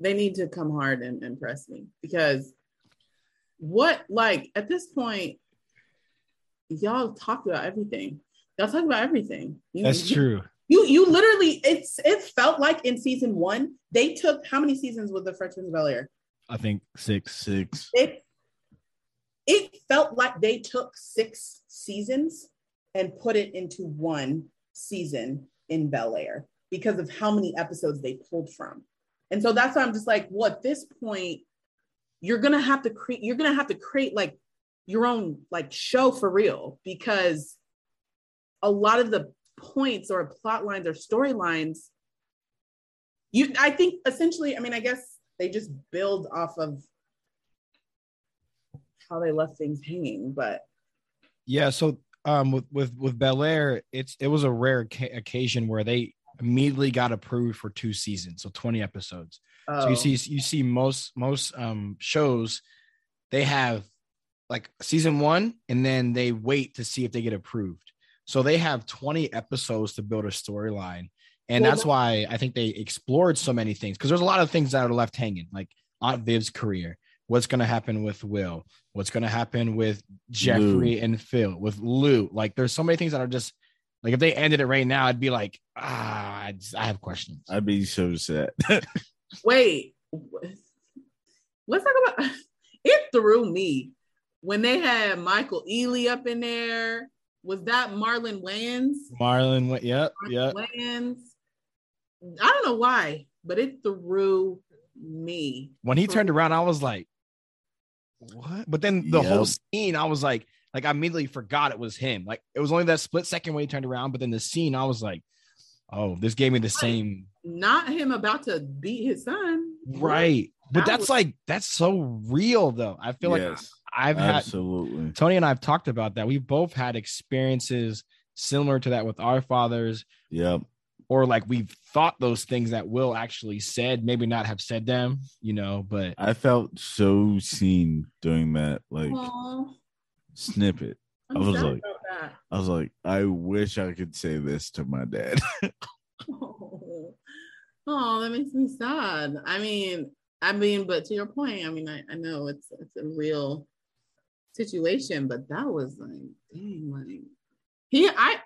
They need to come hard and impress me because what like at this point, y'all talk about everything. Y'all talk about everything. You, That's true. You you literally it's it felt like in season one they took how many seasons was the Fresh Prince Bel Air? I think six. Six. It it felt like they took six seasons and put it into one season in Bel Air because of how many episodes they pulled from. And so that's why I'm just like, well, at this point, you're gonna have to create, you're gonna have to create like your own like show for real because a lot of the points or plot lines or storylines, you I think essentially, I mean, I guess they just build off of how they left things hanging. But yeah, so um, with with with Bel Air, it's it was a rare ca- occasion where they immediately got approved for two seasons, so twenty episodes. Oh. So you oh. see you see most most um shows they have like season one, and then they wait to see if they get approved. So they have 20 episodes to build a storyline. And well, that's why I think they explored so many things because there's a lot of things that are left hanging, like Aunt Viv's career what's going to happen with Will, what's going to happen with Jeffrey Lou. and Phil, with Lou. Like there's so many things that are just Like if they ended it right now, I'd be like, ah, I, just, I have questions. I'd be so sad. Wait, let's talk about it. Threw me when they had Michael Ealy up in there. Was that Marlon Wayans? Marlon, yep, yep. Wayans. I don't know why, but it threw me. When he turned around, I was like, what? But then the yep. whole scene, I was like, like I immediately forgot it was him. Like it was only that split second when he turned around, but then the scene, I was like, oh, this gave me the same. Not him about to beat his son. Right. But that that's was... like that's so real though. I feel yes, like I've had absolutely Tony and I've talked about that. We've both had experiences similar to that with our fathers. Yep. Or like we've thought those things that Will actually said, maybe not have said them, you know, but I felt so seen doing that. Like Aww snippet. I'm i was like, I was like, I wish I could say this to my dad. oh. oh, that makes me sad. I mean, I mean, but to your point, I mean, I, I know it's it's a real situation, but that was like, dang, like he, I,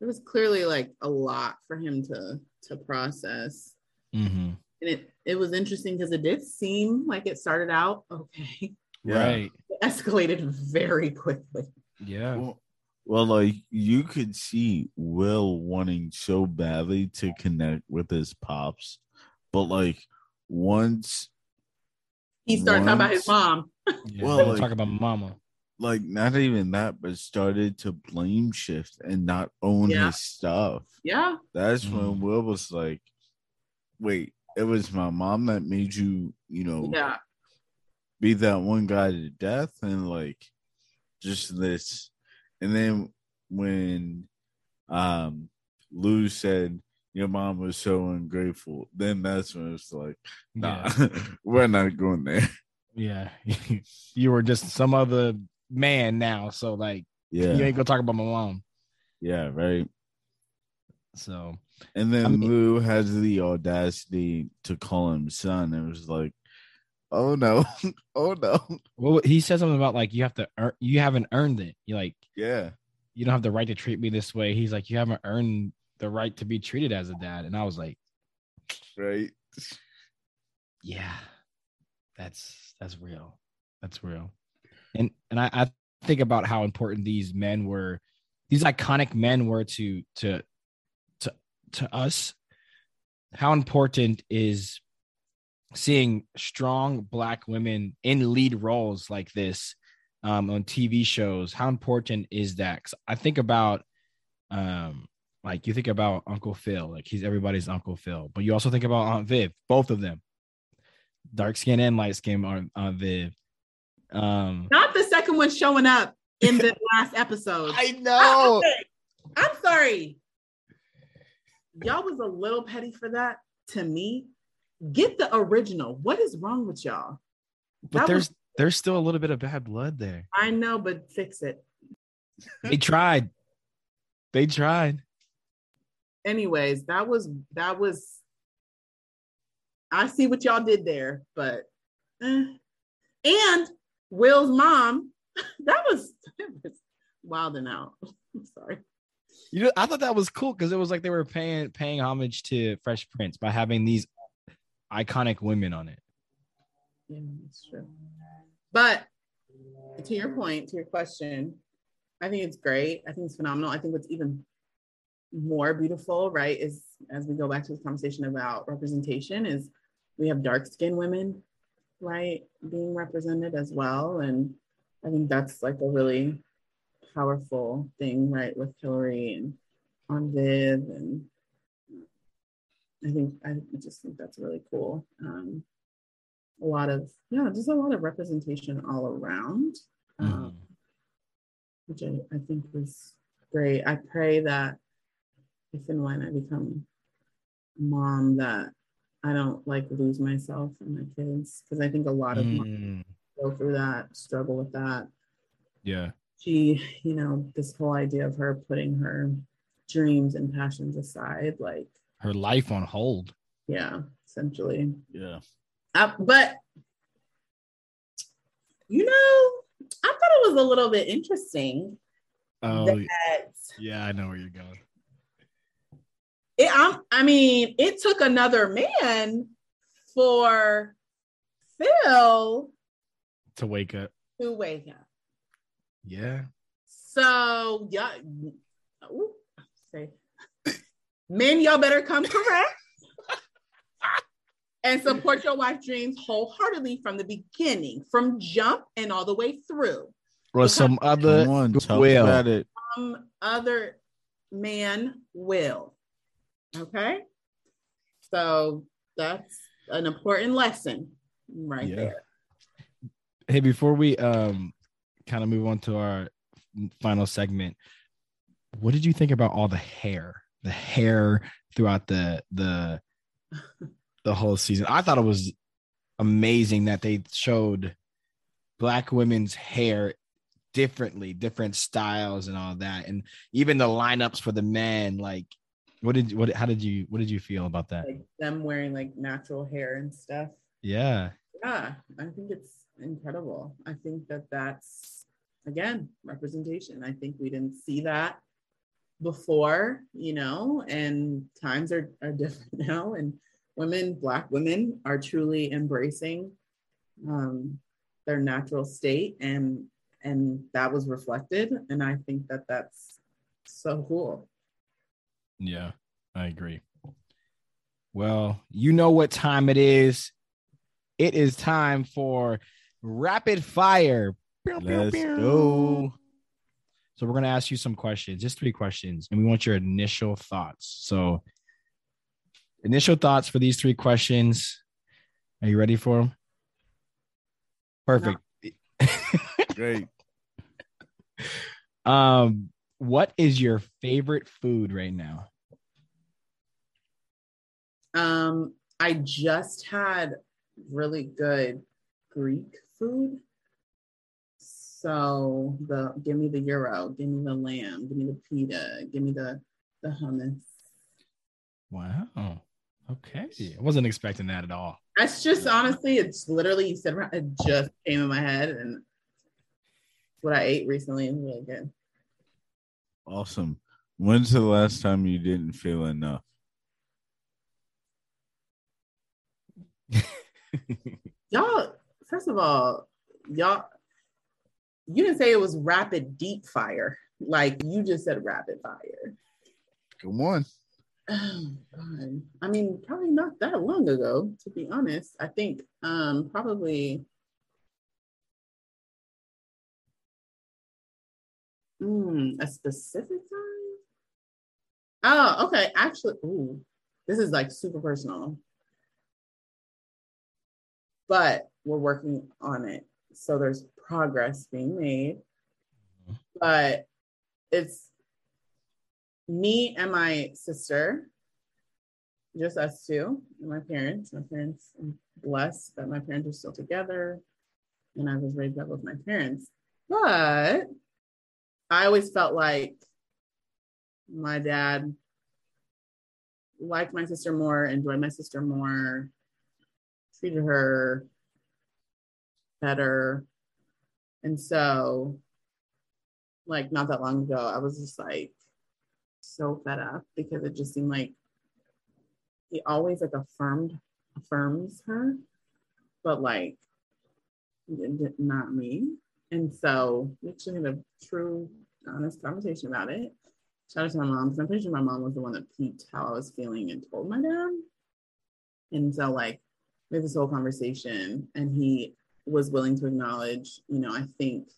it was clearly like a lot for him to to process, mm-hmm. and it it was interesting because it did seem like it started out okay, right, escalated very quickly. Yeah. Well, well, like you could see Will wanting so badly to connect with his pops, but like once he started once, talking about his mom. Yeah, well, like, talk about mama. Like not even that, but started to blame shift and not own yeah. his stuff. Yeah. That's mm. when Will was like, Wait, it was my mom that made you, you know, yeah beat that one guy to death and like just this. And then when um lou said your mom was so ungrateful then that's when it's like nah yeah. we're not going there. Yeah. You were just some other man now so like yeah. you ain't gonna talk about my mom. Yeah right. So and then I mean, lou has the audacity to call him son. It was like oh no, oh no. Well, he said something about like you have to earn, you haven't earned it. You like, yeah, you don't have the right to treat me this way. He's like, you haven't earned the right to be treated as a dad. And I was like, right, yeah, that's that's real. That's real. And and I, I think about how important these men were, these iconic men were to to to to us. How important is seeing strong black women in lead roles like this um, on TV shows, how important is that? Because I think about, um, like you think about Uncle Phil, like he's everybody's Uncle Phil, but you also think about Aunt Viv, both of them, dark skin and light skin Aunt, Aunt Viv. Um, Not the second one showing up in the last episode. I know. I'm sorry. Y'all was a little petty for that to me Get the original. What is wrong with y'all? But that there's was, there's still a little bit of bad blood there. I know, but fix it. they tried. They tried. Anyways, that was that was I see what y'all did there, but eh. and Will's mom, that was, that was wild and out. I'm sorry. You know, I thought that was cool because it was like they were paying paying homage to Fresh Prince by having these iconic women on it. Yeah, that's true. But to your point, to your question, I think it's great. I think it's phenomenal. I think what's even more beautiful, right, is as we go back to this conversation about representation, is we have dark skinned women, right, being represented as well. And I think that's like a really powerful thing, right, with Hilary and Aunt Viv and I think I just think that's really cool. Um, a lot of yeah, just a lot of representation all around, um, mm. which I, I think is great. I pray that if and when I become a mom, that I don't like lose myself and my kids because I think a lot of mm. go through that, struggle with that. Yeah. She, you know, this whole idea of her putting her dreams and passions aside, like her life on hold. Yeah, essentially. Yeah. Uh, but you know, I thought it was a little bit interesting. Oh, that, yeah, I know where you're going. it, I'm, I mean, it took another man for Phil to wake up. To wake up. Yeah. So yeah, ooh, say, men, y'all better come correct and support your wife's dreams wholeheartedly from the beginning, from jump and all the way through. Or some other Come on, talk will. about it. Some other man will. Okay. So that's an important lesson right Yeah. there. Hey, before we um kind of move on to our final segment, what did you think about all the hair? The hair throughout the the the whole season. I thought it was amazing that they showed black women's hair differently, different styles and all that. And even the lineups for the men, like what did what how did you what did you feel about that? Like them wearing like natural hair and stuff. Yeah. Yeah, I think it's incredible. I think that that's again representation. I think we didn't see that before, you know, and times are, are different now. And women, Black women, are truly embracing um, their natural state, and and that was reflected. And I think that that's so cool. Yeah, I agree. Well, you know what time it is. It is time for rapid fire. Pew, pew, Let's go. So we're gonna ask you some questions, just three questions, and we want your initial thoughts. So, initial thoughts for these three questions. Are you ready for them? Perfect. Great. Um, what is your favorite food right now? Um, I just had really good Greek food. So the give me the gyro, give me the lamb, give me the pita, give me the the hummus. Wow. Okay. I wasn't expecting that at all. That's just honestly, it's literally you said it just came in my head and what I ate recently is really good. Awesome. When's the last time you didn't feel enough? Y'all, first of all, y'all, you didn't say it was rapid deep fire. Like you just said rapid fire. Come on. Oh God. I mean, probably not that long ago, to be honest. I think um probably Hmm, a specific time. Oh, okay. Actually, ooh, this is like super personal. But we're working on it. So there's progress being made. Mm-hmm. But it's me and my sister, just us two, and my parents. My parents, I'm blessed that my parents are still together, and I was raised up with my parents. But I always felt like my dad liked my sister more, enjoyed my sister more, treated her better. And so, like, not that long ago, I was just like, so fed up because it just seemed like he always like affirmed affirms her, but like not me. And so we actually had a true, honest conversation about it. Shout out to my mom because I'm pretty sure my mom was the one that peeped how I was feeling and told my dad. And so like we had this whole conversation, and he was willing to acknowledge, you know, I think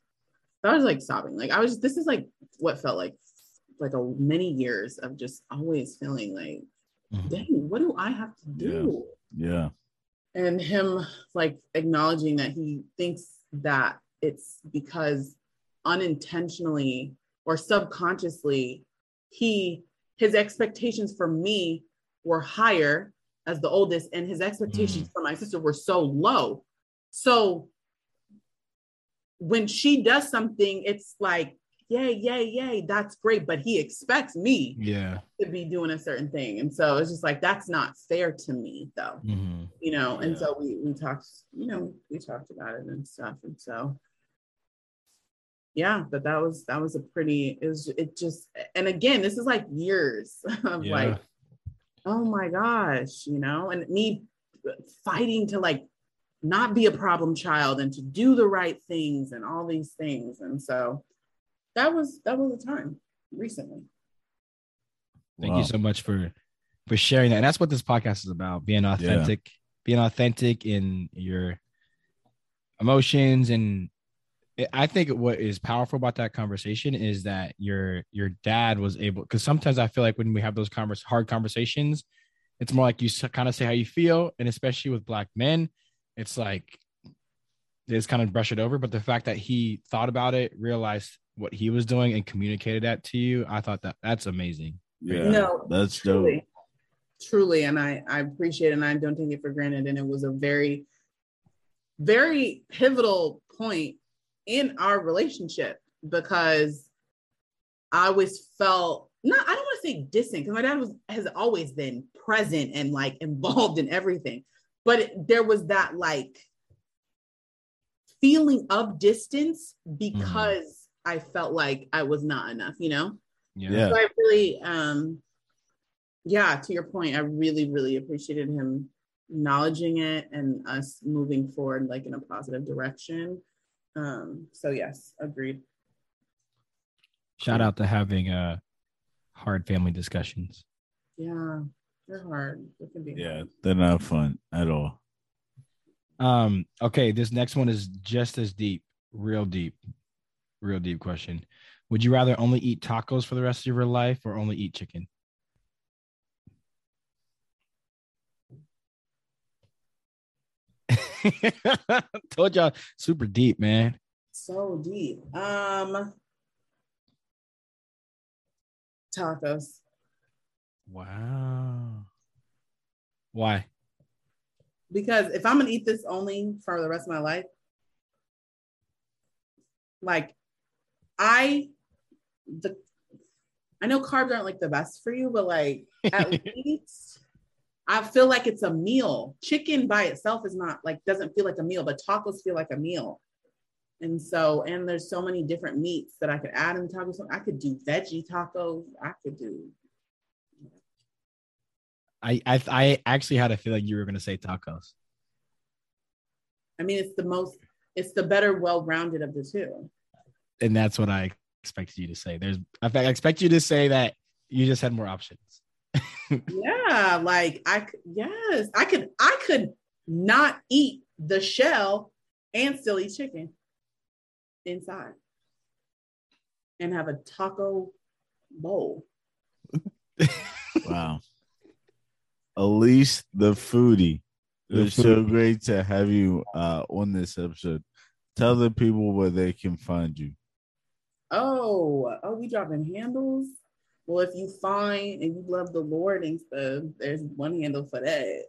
I was like sobbing. Like I was. This is like what felt like like a many years of just always feeling like, Mhm. dang, what do I have to do? Yeah. And him like acknowledging that he thinks that it's because unintentionally or subconsciously he his expectations for me were higher as the oldest and his expectations for my sister were so low. So when she does something, it's like, yay, yay, yay, that's great. But he expects me Yeah. to be doing a certain thing. And so it's just like, that's not fair to me, though, Mhm. you know? And so we, we talked, you know, we talked about it and stuff. And so, yeah, but that was, that was a pretty, it was, it just, and again, this is like years of Yeah. like oh my gosh, you know, and me fighting to like not be a problem child and to do the right things and all these things. And so that was that was a time recently. Thank wow. you so much for for sharing that. And that's what this podcast is about, being authentic, yeah. being authentic in your emotions and I think what is powerful about that conversation is that your your dad was able because sometimes I feel like when we have those converse, hard conversations, it's more like you kind of say how you feel, and especially with black men, it's like they just kind of brush it over. But the fact that he thought about it, realized what he was doing, and communicated that to you, I thought that that's amazing. Yeah, no, that's truly, dope. Truly, and I I appreciate it, and I don't take it for granted. And it was a very, very pivotal point in our relationship because I always felt not I don't want to say distant because my dad was has always been present and like involved in everything, but it, there was that like feeling of distance because mm-hmm. I felt like I was not enough, you know. Yeah. So I really, um, yeah. To your point, I really, really appreciated him acknowledging it and us moving forward like in a positive direction um, so yes, agreed. Shout out to having uh hard family discussions. Yeah, they're hard. They can be yeah, hard. they're not fun at all. Um, okay, this next one is just as deep, real deep, real deep question. Would you rather only eat tacos for the rest of your life or only eat chicken? Told y'all super deep, man. So deep. Um tacos. Wow. Why? Because if I'm gonna eat this only for the rest of my life, like I the I know carbs aren't like the best for you, but like at least I feel like it's a meal. Chicken by itself is not like doesn't feel like a meal, but tacos feel like a meal. And so, and there's so many different meats that I could add in tacos. I could do veggie tacos. I could do. I I, I actually had a feeling you were going to say tacos. I mean, it's the most, it's the better, well-rounded of the two. And that's what I expected you to say. There's, I expect you to say that you just had more options yeah, like I yes, I could I could not eat the shell and still eat chicken inside and have a taco bowl. wow. Alysse the foodie. It's so great to have you uh, on this episode. Tell the people where they can find you. Oh, oh, we dropping handles well, if you find and you love the Lord and stuff, there's one handle for that.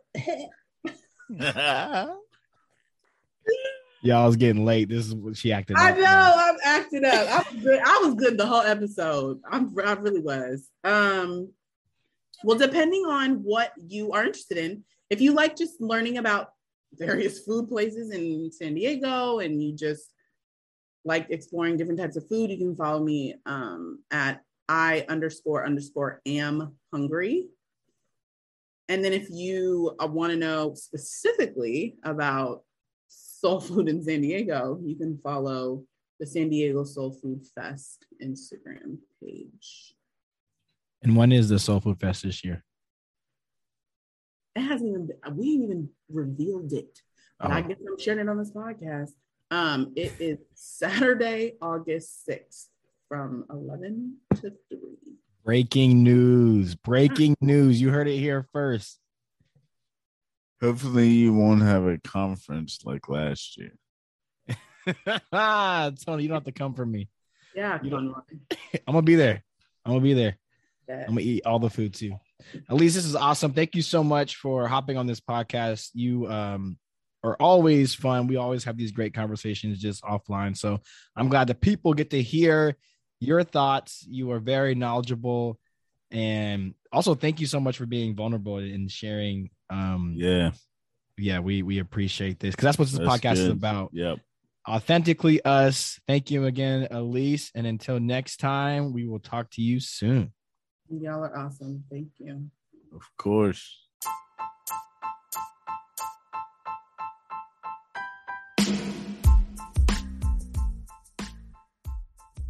Y'all was getting late. This is what she acted. I know. Now. I'm acting up. I was good. I was good the whole episode. I'm. I really was. Um. Well, depending on what you are interested in, if you like just learning about various food places in San Diego and you just like exploring different types of food, you can follow me um, at I underscore underscore am hungry. And then if you uh, want to know specifically about soul food in San Diego, you can follow the San Diego Soul Food Fest Instagram page. And when is the Soul Food Fest this year? It hasn't even we ain't even revealed it. But oh. I guess I'm sharing it on this podcast. Um, it is Saturday, August 6th from 11 to 3. Breaking news. Breaking news. You heard it here first. Hopefully, you won't have a conference like last year. Tony, you don't have to come for me. Yeah, you don't. I'm gonna be there. I'm gonna be there. I'm gonna eat all the food too. Alysse, this is awesome. Thank you so much for hopping on this podcast. You um are always fun. We always have these great conversations just offline. So I'm glad the people get to hear your thoughts. You are very knowledgeable. And also thank you so much for being vulnerable and sharing. Um, yeah. Yeah, we we appreciate this because that's what this that's podcast good. is about. Yep. Authentically us. Thank you again, Alysse. And until next time, we will talk to you soon. Y'all are awesome. Thank you. Of course.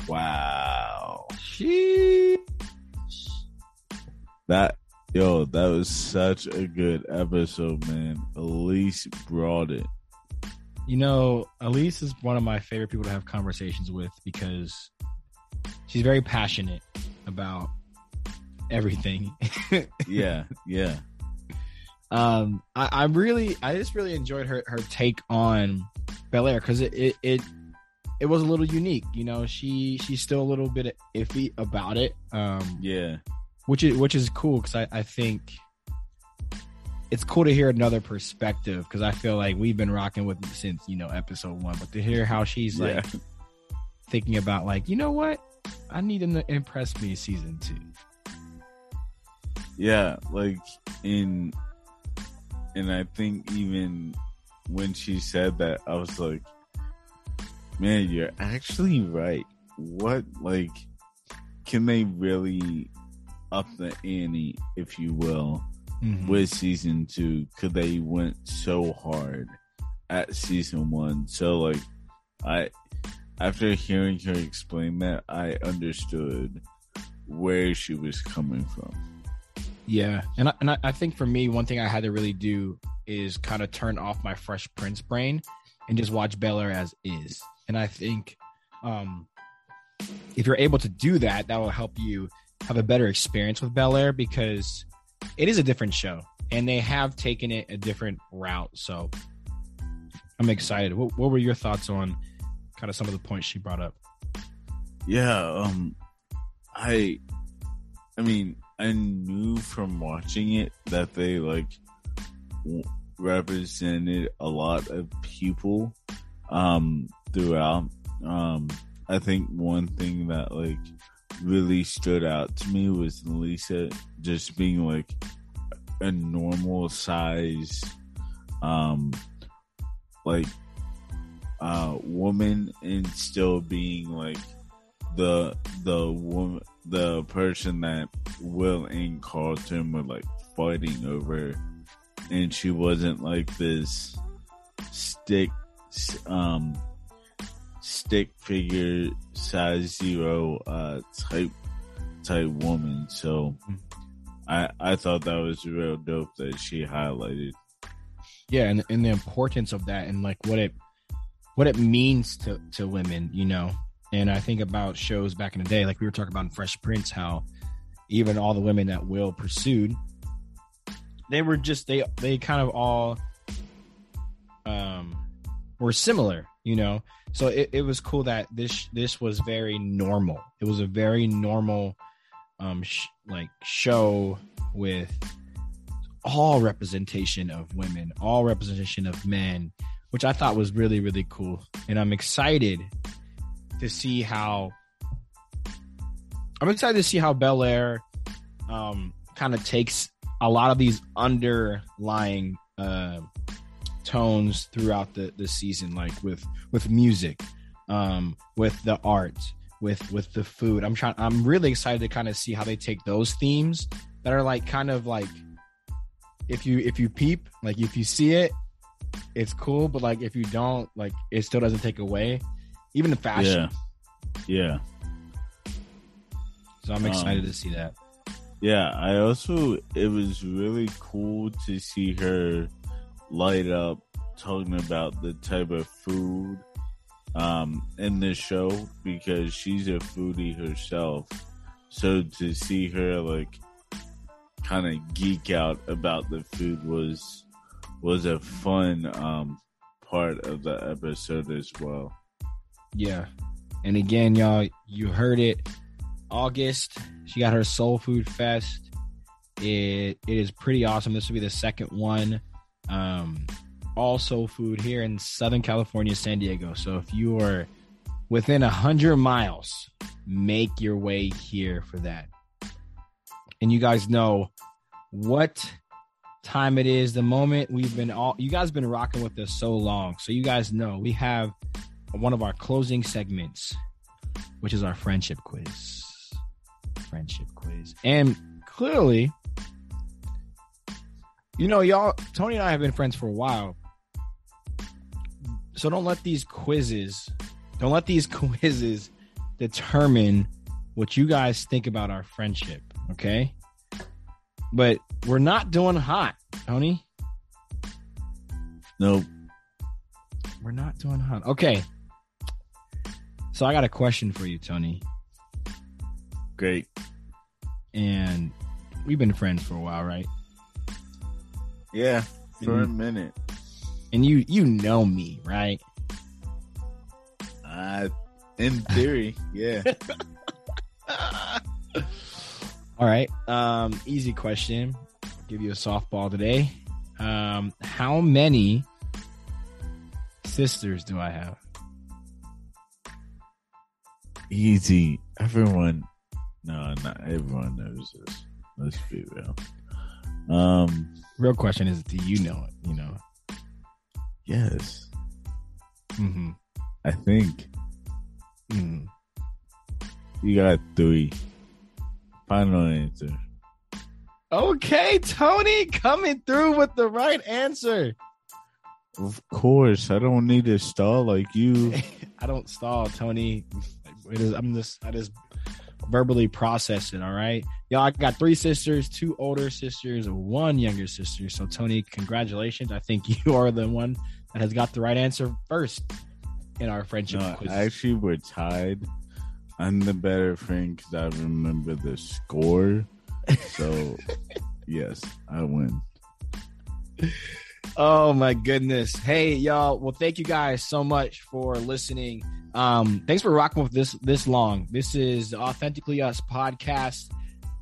Wow. She That yo, that was such a good episode, man. Alysse brought it. You know, Alysse is one of my favorite people to have conversations with because she's very passionate about everything. Yeah, yeah. um, I, I really, I just really enjoyed her her take on Bel Air because it, it it it was a little unique. You know, she she's still a little bit iffy about it. Um, Yeah. which is which is cool because I, I think it's cool to hear another perspective because I feel like we've been rocking with it since you know episode one, but to hear how she's Yeah. like thinking about like you know what I need to impress me season two. Yeah, like in and I think even when she said that, I was like, Man, you're actually right. What like can they really up the ante, if you will, Mhm. with season two? Cause they went so hard at season one. So like I after hearing her explain that, I understood where she was coming from. Yeah, and I, and I, think for me, one thing I had to really do is kind of turn off my Fresh Prince brain and just watch Bel Air as is. And I think um, if you're able to do that, that will help you have a better experience with Bel Air because it is a different show and they have taken it a different route. So I'm excited. What, what were your thoughts on kind of some of the points she brought up? Yeah, um I I mean, I knew from watching it that they like w- represented a lot of people um throughout. Um I think one thing that like really stood out to me was Lisa just being like a normal size um like uh woman and still being like the the woman the person that Will and Carlton were like fighting over. And she wasn't like this stick um stick figure size zero uh type type woman. So I I thought that was real dope that she highlighted. Yeah and, and the importance of that and like what it what it means to to women you know and i think about shows back in the day like we were talking about in fresh prince how even all the women that will pursued they were just they they kind of all um were similar you know so it, it was cool that this this was very normal it was a very normal um sh- like show with all representation of women, all representation of men, which I thought was really, really cool. And I'm excited to see how I'm excited to see how Bel Air um, kind of takes a lot of these underlying uh, tones throughout the, the season, like with with music, um, with the art, with with the food. I'm trying. I'm really excited to kind of see how they take those themes that are like kind of like if you if you peep like if you see it it's cool but like if you don't like it still doesn't take away even the fashion yeah yeah so i'm excited Um, to see that Yeah, I also it was really cool to see her light up talking about the type of food um in this show because she's a foodie herself. So to see her like kind of geek out about the food was was a fun um part of the episode as well. Yeah. And again y'all you heard it. August she got her soul food fest. It it is pretty awesome. This will be the second one um all soul food here in southern california san diego. So if you are within a hundred miles make your way here for that. And you guys know what time it is the moment we've been all you guys been rocking with us so long. So you guys know we have one of our closing segments which is our friendship quiz friendship quiz and clearly You know, y'all, Tony and I have been friends for a while. So don't let these quizzes, don't let these quizzes determine what you guys think about our friendship. Okay. But we're not doing hot, Tony. Nope. We're not doing hot. Okay. So I got a question for you, Tony. Great. And we've been friends for a while, right? Yeah, for a minute. And you you know me, right? Uh, in theory, yeah. All right. Um, easy question. I'll give you a softball today. Um, how many sisters do I have? Easy. Everyone. No, not everyone knows this. Let's be real. Um. Real question is, do you know it? You know. Yes, Mm-hmm. I think Mm-hmm. you got three. Final answer. Okay, Tony, coming through with the right answer. Of course, I don't need to stall like you. I don't stall, Tony. It is, I'm just I just verbally process it. All right, y'all. I got three sisters, two older sisters, one younger sister. So, Tony, congratulations. I think you are the one that has got the right answer first in our friendship No, quiz. actually, we're tied. I'm the better friend because I remember the score. So, yes, I win. Oh my goodness. Hey y'all. Well, thank you guys so much for listening. Um, thanks for rocking with this this long. This is Authentically Us podcast.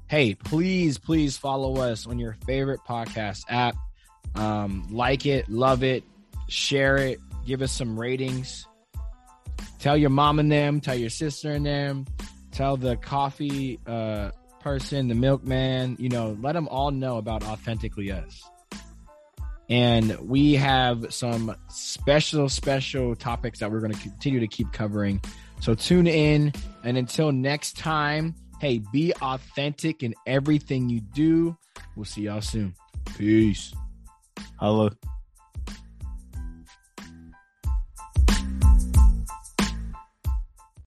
Hey, please, please follow us on your favorite podcast app. Um, like it, love it, share it, give us some ratings. Tell your mom and them, tell your sister and them, tell the coffee uh person, the milkman, you know, let them all know about Authentically Us and we have some special special topics that we're going to continue to keep covering. So tune in and until next time hey be authentic in everything you do. We'll see y'all soon. Peace. Holla.